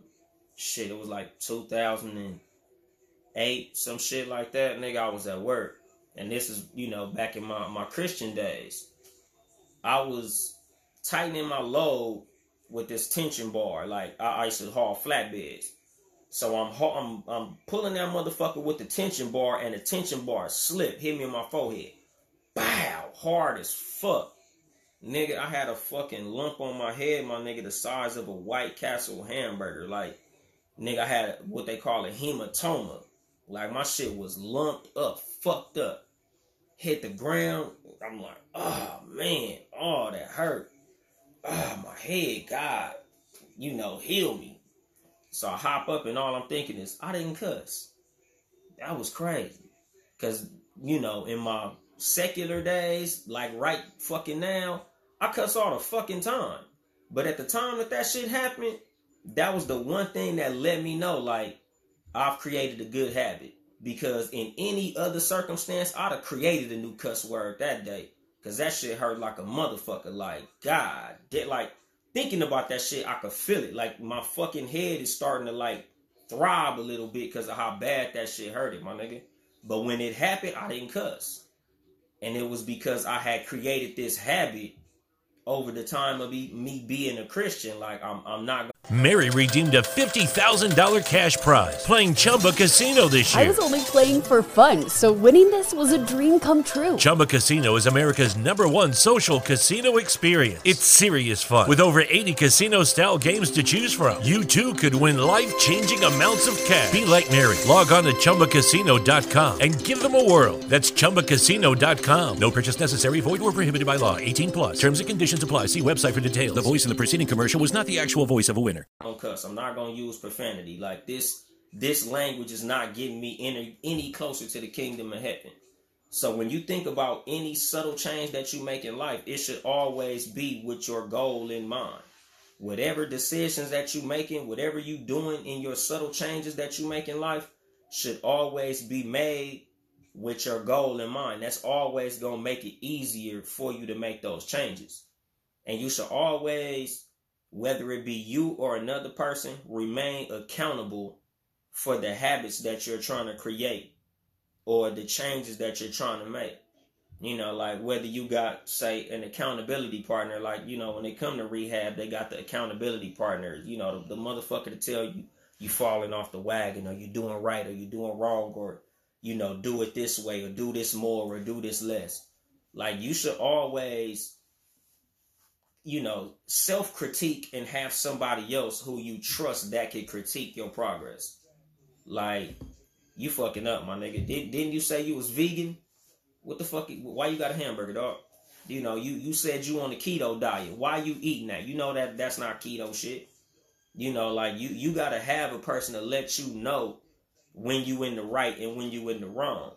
shit, it was like 2008, some shit like that. Nigga, I was at work. And this is, you know, back in my, my Christian days. I was tightening my load with this tension bar. Like, I, I used to haul flatbeds. So I'm, I'm I'm pulling that motherfucker with the tension bar, and the tension bar slip, hit me in my forehead. Bow, hard as fuck. Nigga, I had a fucking lump on my head, my nigga, the size of a White Castle hamburger. Like, nigga, I had what they call a hematoma. Like my shit was lumped up, fucked up. Hit the ground. I'm like, oh man, oh that hurt. Oh my head, God, you know, heal me. So I hop up and all I'm thinking is, I didn't cuss. That was crazy. Cause, you know, in my secular days, like right fucking now, I cuss all the fucking time. But at the time that that shit happened, that was the one thing that let me know like I've created a good habit. Because in any other circumstance, I'd have created a new cuss word that day. Cause that shit hurt like a motherfucker. Like, God, that like thinking about that shit, I could feel it. Like my fucking head is starting to like throb a little bit because of how bad that shit hurted, my nigga. But when it happened, I didn't cuss. And it was because I had created this habit over the time of me, me being a Christian. Like I'm, I'm not Mary redeemed a $50,000 cash prize playing Chumba Casino this year. I was only playing for fun, so winning this was a dream come true. Chumba Casino is America's number one social casino experience. It's serious fun. With over 80 casino style games to choose from, you too could win life changing amounts of cash. Be like Mary. Log on to ChumbaCasino.com and give them a whirl. That's ChumbaCasino.com. No purchase necessary, void, or prohibited by law. 18 plus. Terms and conditions apply. See website for details. The voice in the preceding commercial was not the actual voice of a winner. Gonna cuss. I'm not gonna use profanity. Like this, this language is not getting me any any closer to the kingdom of heaven. So when you think about any subtle change that you make in life, it should always be with your goal in mind. Whatever decisions that you're making, whatever you doing in your subtle changes that you make in life, should always be made with your goal in mind. That's always gonna make it easier for you to make those changes. And you should always whether it be you or another person, remain accountable for the habits that you're trying to create or the changes that you're trying to make. You know, like whether you got, say, an accountability partner, like, you know, when they come to rehab, they got the accountability partner, you know, the, the motherfucker to tell you you falling off the wagon or you doing right or you doing wrong or, you know, do it this way or do this more or do this less. Like you should always you know, self critique and have somebody else who you trust that can critique your progress. Like, you fucking up, my nigga. Did, didn't you say you was vegan? What the fuck? Why you got a hamburger, dog? You know, you you said you on a keto diet. Why you eating that? You know that that's not keto shit. You know, like you you gotta have a person to let you know when you in the right and when you in the wrong.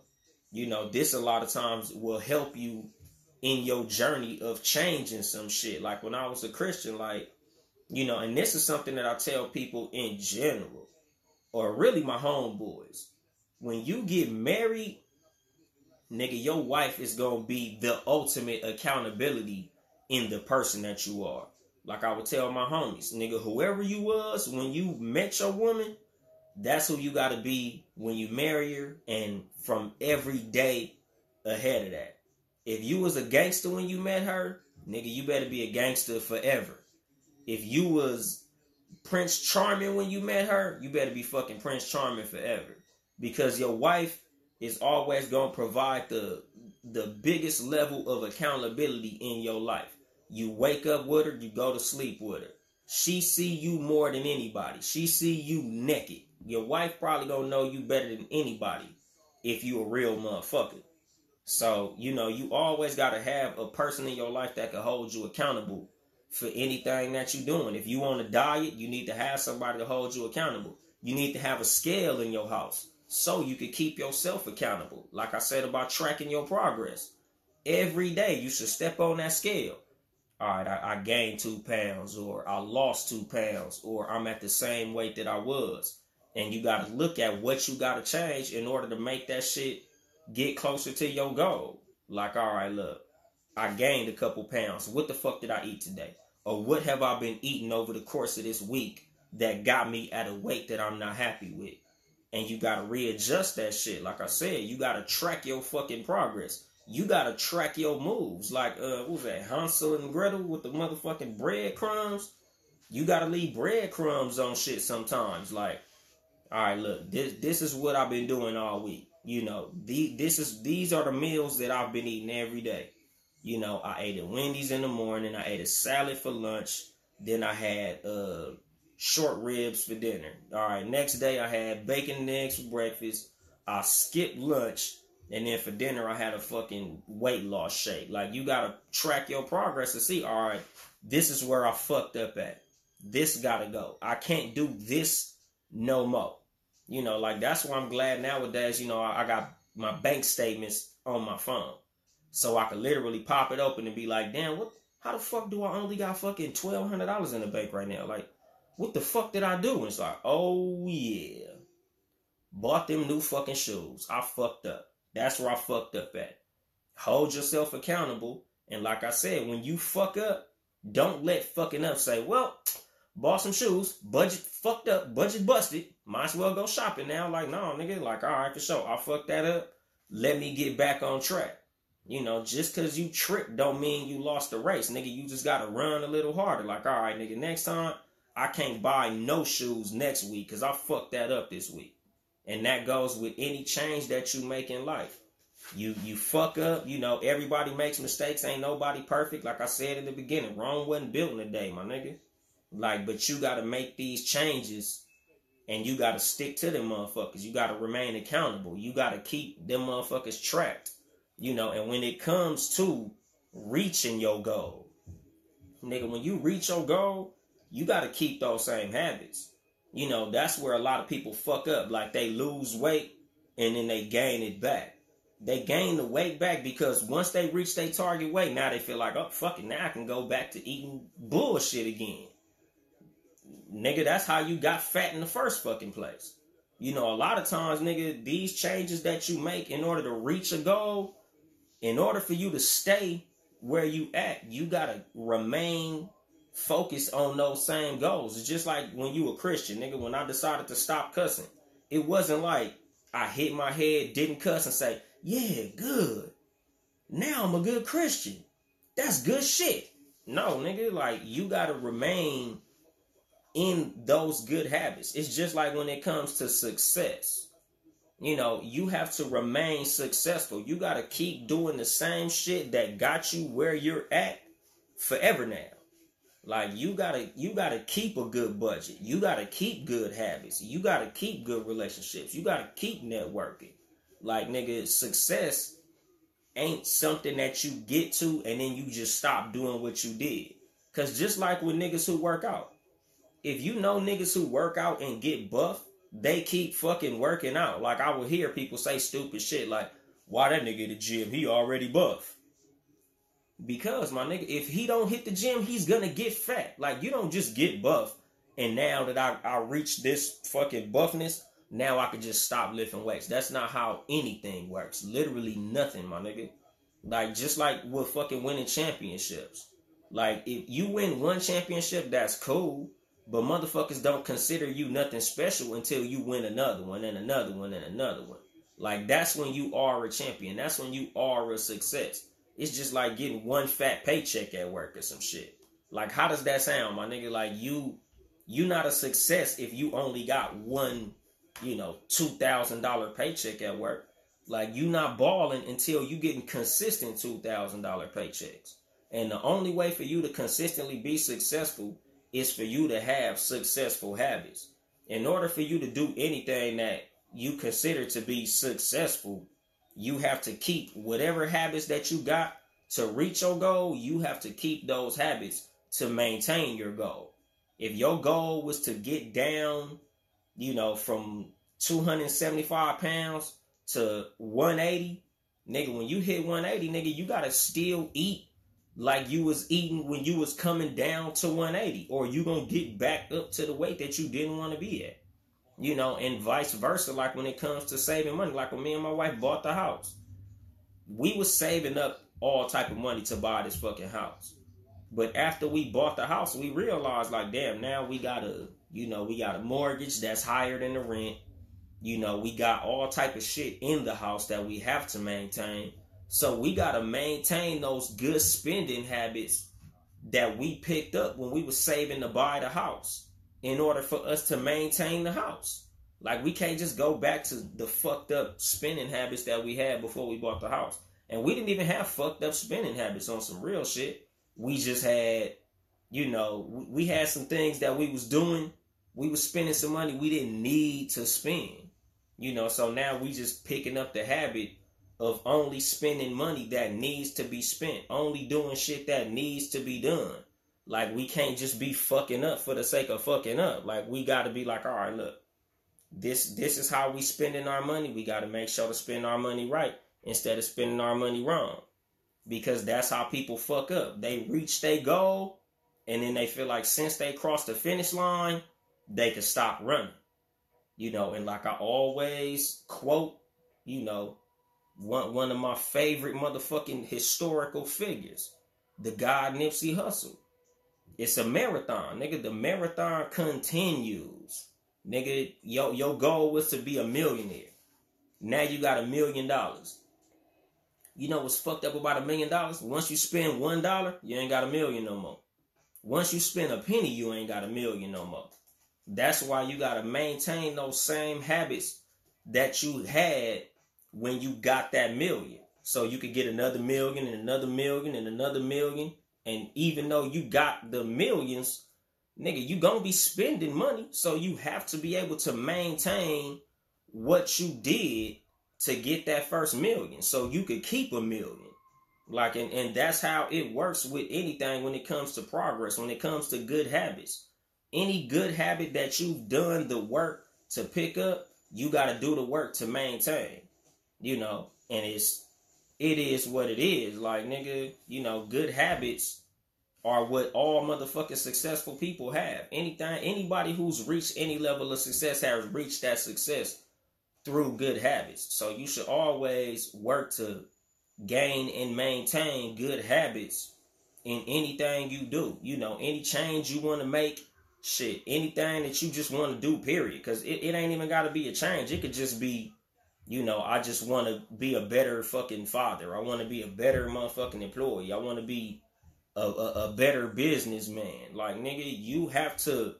You know, this a lot of times will help you in your journey of changing some shit. Like when I was a Christian, like You know, and this is something that I tell people in general, or really my homeboys. When you get married, nigga, your wife is gonna be the ultimate accountability in the person that you are. Like I would tell my homies, nigga, whoever you was when you met your woman, that's who you gotta be when you marry her and from every day ahead of that. If you was a gangster when you met her, nigga, you better be a gangster forever. If you was Prince Charming when you met her, you better be fucking Prince Charming forever. Because your wife is always gonna provide the the biggest level of accountability in your life. You wake up with her, you go to sleep with her. She see you more than anybody. She see you naked. Your wife probably gonna know you better than anybody if you a real motherfucker. So, you know, you always gotta have a person in your life that can hold you accountable for anything that you're doing. If you on a diet, you need to have somebody to hold you accountable. You need to have a scale in your house so you can keep yourself accountable. Like I said about tracking your progress. Every day you should step on that scale. All right, I, I gained two pounds, or I lost two pounds, or I'm at the same weight that I was. And you got to look at what you got to change in order to make that shit get closer to your goal. Like, all right, look, I gained a couple pounds. What the fuck did I eat today? Or what have I been eating over the course of this week that got me at a weight that I'm not happy with? And you gotta readjust that shit. Like I said, you gotta track your fucking progress. You gotta track your moves. Like uh what was that? Hansel and Gretel with the motherfucking breadcrumbs. You gotta leave breadcrumbs on shit sometimes. Like, all right, look, this this is what I've been doing all week. You know, the this is these are the meals that I've been eating every day. You know, I ate at Wendy's in the morning. I ate a salad for lunch. Then I had uh, short ribs for dinner. All right, next day I had bacon and eggs for breakfast. I skipped lunch. And then for dinner, I had a fucking weight loss shake. Like, you gotta track your progress to see, all right, this is where I fucked up at. This gotta go. I can't do this no more. You know, like, that's why I'm glad nowadays, you know, I, I got my bank statements on my phone. So I could literally pop it open and be like, damn, what how the fuck do I only got fucking twelve hundred dollars in the bank right now? Like, what the fuck did I do? And it's like, oh yeah. Bought them new fucking shoes. I fucked up. That's where I fucked up at. Hold yourself accountable. And like I said, when you fuck up, don't let fucking up say, well, bought some shoes, budget fucked up, budget busted. Might as well go shopping now. Like, no, nigga, like, all right, for sure. I fucked that up. Let me get back on track. You know, just cause you tripped don't mean you lost the race, nigga. You just gotta run a little harder. Like, all right, nigga, next time I can't buy no shoes next week because I fucked that up this week. And that goes with any change that you make in life. You you fuck up, you know, everybody makes mistakes, ain't nobody perfect. Like I said in the beginning, Rome wasn't built in a day, my nigga. Like, but you gotta make these changes and you gotta stick to them motherfuckers. You gotta remain accountable. You gotta keep them motherfuckers tracked. You know, and when it comes to reaching your goal, nigga, when you reach your goal, you got to keep those same habits. You know, that's where a lot of people fuck up. Like they lose weight and then they gain it back. They gain the weight back because once they reach their target weight, now they feel like, oh, fuck it, now I can go back to eating bullshit again. Nigga, that's how you got fat in the first fucking place. You know, a lot of times, nigga, these changes that you make in order to reach a goal, in order for you to stay where you at, you gotta remain focused on those same goals. It's just like when you a Christian, nigga. When I decided to stop cussing, it wasn't like I hit my head, didn't cuss, and say, "Yeah, good." Now I'm a good Christian. That's good shit. No, nigga, like you gotta remain in those good habits. It's just like when it comes to success you know, you have to remain successful. You got to keep doing the same shit that got you where you're at forever now. Like you gotta you gotta keep a good budget. You gotta keep good habits. You gotta keep good relationships. You gotta keep networking. Like nigga, success ain't something that you get to and then you just stop doing what you did. Cause just like with niggas who work out, if you know niggas who work out and get buff, they keep fucking working out. Like I will hear people say stupid shit like, "Why that nigga in the gym? He already buff." Because my nigga, if he don't hit the gym, he's gonna get fat. Like you don't just get buff, and now that I I reach this fucking buffness, now I can just stop lifting weights. That's not how anything works. Literally nothing, my nigga. Like just like with fucking winning championships. Like if you win one championship, that's cool. But motherfuckers don't consider you nothing special until you win another one and another one and another one. Like that's when you are a champion. That's when you are a success. It's just like getting one fat paycheck at work or some shit. Like, how does that sound, my nigga? Like you, you not a success if you only got one, you know, two thousand dollar paycheck at work. Like you not balling until you getting consistent two thousand dollar paychecks. And the only way for you to consistently be successful is for you to have successful habits. In order for you to do anything that you consider to be successful, you have to keep whatever habits that you got to reach your goal, you have to keep those habits to maintain your goal. If your goal was to get down, you know, from 275 pounds to 180, nigga, when you hit 180, nigga, you gotta still eat like you was eating when you was coming down to 180, or you gonna get back up to the weight that you didn't want to be at you know, and vice versa. Like when it comes to saving money, like when me and my wife bought the house, we was saving up all type of money to buy this fucking house. But after we bought the house, we realized like, damn, now we got a, you know, we got a mortgage that's higher than the rent. You know, we got all type of shit in the house that we have to maintain. So we got to maintain those good spending habits that we picked up when we were saving to buy the house in order for us to maintain the house. Like we can't just go back to the fucked up spending habits that we had before we bought the house. And we didn't even have fucked up spending habits on some real shit. We just had, you know, we had some things that we was doing. We was spending some money we didn't need to spend. You know, so now we just picking up the habit of only spending money that needs to be spent, only doing shit that needs to be done. Like we can't just be fucking up for the sake of fucking up. Like we got to be like, all right, look, this this is how we spending our money. We got to make sure to spend our money right instead of spending our money wrong, because that's how people fuck up. They reach their goal, and then they feel like since they crossed the finish line, they can stop running. You know, and like I always quote, you know, one one of my favorite motherfucking historical figures, the God Nipsey Hussle. It's a marathon, nigga. The marathon continues. Nigga, your, your goal was to be a millionaire. Now you got a million dollars. You know what's fucked up about a million dollars? Once you spend one dollar, you ain't got a million no more. Once you spend a penny, you ain't got a million no more. That's why you gotta maintain those same habits that you had when you got that million. So you could get another million and another million and another million and even though you got the millions, nigga, you gonna be spending money. So you have to be able to maintain what you did to get that first million. So you could keep a million. Like and, and that's how it works with anything when it comes to progress, when it comes to good habits. Any good habit that you've done the work to pick up, you gotta do the work to maintain. You know, and it's it is what it is. Like nigga, you know, good habits are what all motherfucking successful people have. Anything anybody who's reached any level of success has reached that success through good habits. So you should always work to gain and maintain good habits in anything you do. You know, any change you want to make, shit, anything that you just want to do, period. Because it, it ain't even got to be a change. It could just be you know, I just want to be a better fucking father. I want to be a better motherfucking employee. I want to be a, a, a, better businessman. Like, nigga, you have to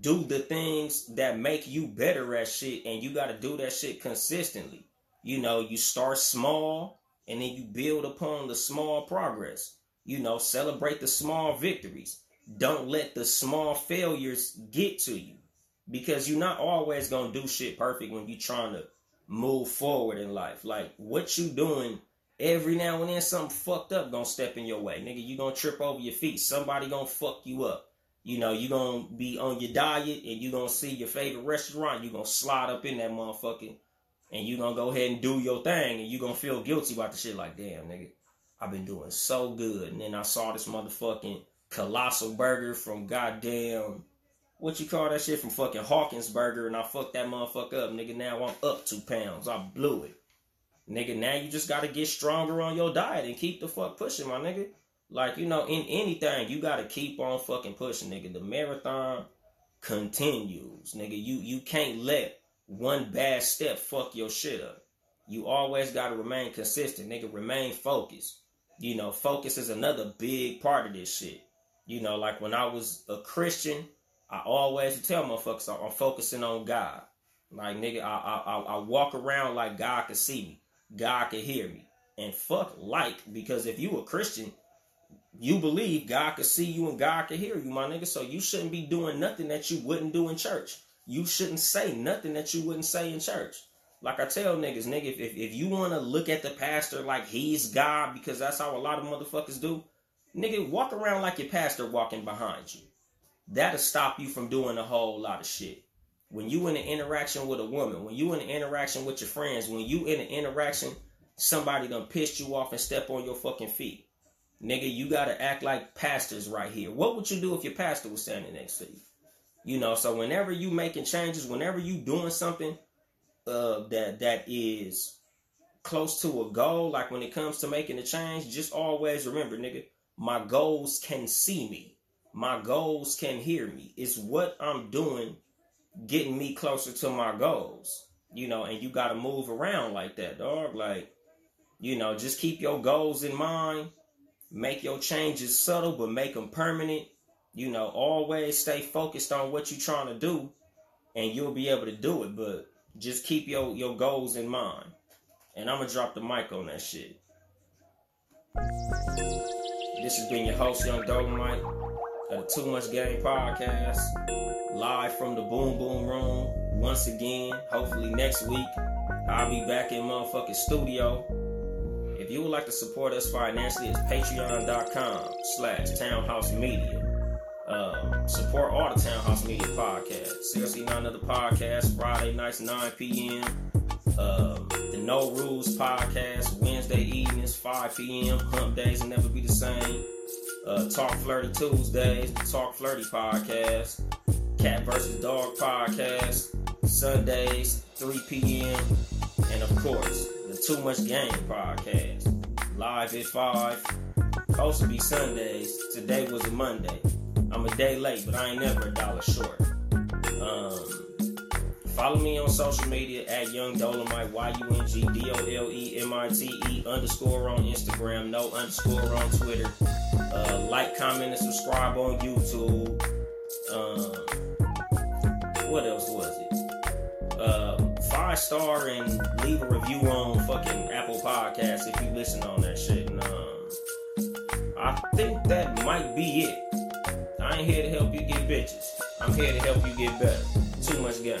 do the things that make you better at shit, and you got to do that shit consistently. You know, you start small, and then you build upon the small progress. You know, celebrate the small victories. Don't let the small failures get to you because you're not always gonna do shit perfect when you're trying to move forward in life. Like what you doing every now and then something fucked up gonna step in your way. Nigga, you gonna trip over your feet. Somebody gonna fuck you up. You know, you gonna be on your diet and you gonna see your favorite restaurant, you gonna slide up in that motherfucking and you gonna go ahead and do your thing and you gonna feel guilty about the shit like damn nigga. I've been doing so good. And then I saw this motherfucking colossal burger from goddamn what you call that shit from fucking Hawkins Burger, and I fucked that motherfucker up, nigga. Now I'm up two pounds. I blew it, nigga. Now you just gotta get stronger on your diet and keep the fuck pushing, my nigga. Like you know, in anything you gotta keep on fucking pushing, nigga. The marathon continues, nigga. You you can't let one bad step fuck your shit up. You always gotta remain consistent, nigga. Remain focused. You know, focus is another big part of this shit. You know, like when I was a Christian I always tell motherfuckers I'm focusing on God. Like nigga, I, I I walk around like God can see me, God can hear me, and fuck like because if you a Christian, you believe God can see you and God can hear you, my nigga. So you shouldn't be doing nothing that you wouldn't do in church. You shouldn't say nothing that you wouldn't say in church. Like I tell niggas, nigga, if, if, if you want to look at the pastor like he's God, because that's how a lot of motherfuckers do, nigga, walk around like your pastor walking behind you that'll stop you from doing a whole lot of shit. When you in an interaction with a woman, when you in an interaction with your friends, when you in an interaction, somebody done pissed you off and step on your fucking feet. Nigga, you gotta act like pastors right here. What would you do if your pastor was standing next to you? You know, so whenever you making changes, whenever you doing something uh, that that is close to a goal, like when it comes to making a change, just always remember, nigga, my goals can see me my goals can hear me. It's what I'm doing getting me closer to my goals. You know, and you got to move around like that, dog. Like, you know, just keep your goals in mind. Make your changes subtle, but make them permanent. You know, always stay focused on what you're trying to do, and you'll be able to do it. But just keep your, your goals in mind. And I'm to drop the mic on that shit. This has been your host, Yung Dolemite of the Too Much Game podcast, live from the Boom Boom Room. Once again, hopefully next week, I'll be back in motherfucking studio. If you would like to support us financially, it's patreon.com slash townhouse media. Um, support all the Townhouse Media podcasts. Seriously, not another podcast. Friday nights, 9 p.m. Um, the No Rules podcast, Wednesday evenings, 5 p.m. Hump days will never be the same uh, Talk Flirty Tuesdays, the Talk Flirty podcast, Cat versus Dog podcast, Sundays, 3 p.m., and of course, the Too Much Game podcast, live at 5. Supposed to be Sundays. Today was a Monday. I'm a day late, but I ain't never a dollar short. Um, Follow me on social media at Yung Dolemite, Y U N G D O L E M I T E underscore on Instagram, no underscore on Twitter. Uh, like, comment, and subscribe on YouTube. Um, what else was it? Uh, five star and leave a review on fucking Apple Podcasts if you listen on that shit. And, um, I think that might be it. I ain't here to help you get bitches. I'm here to help you get better. Too much game.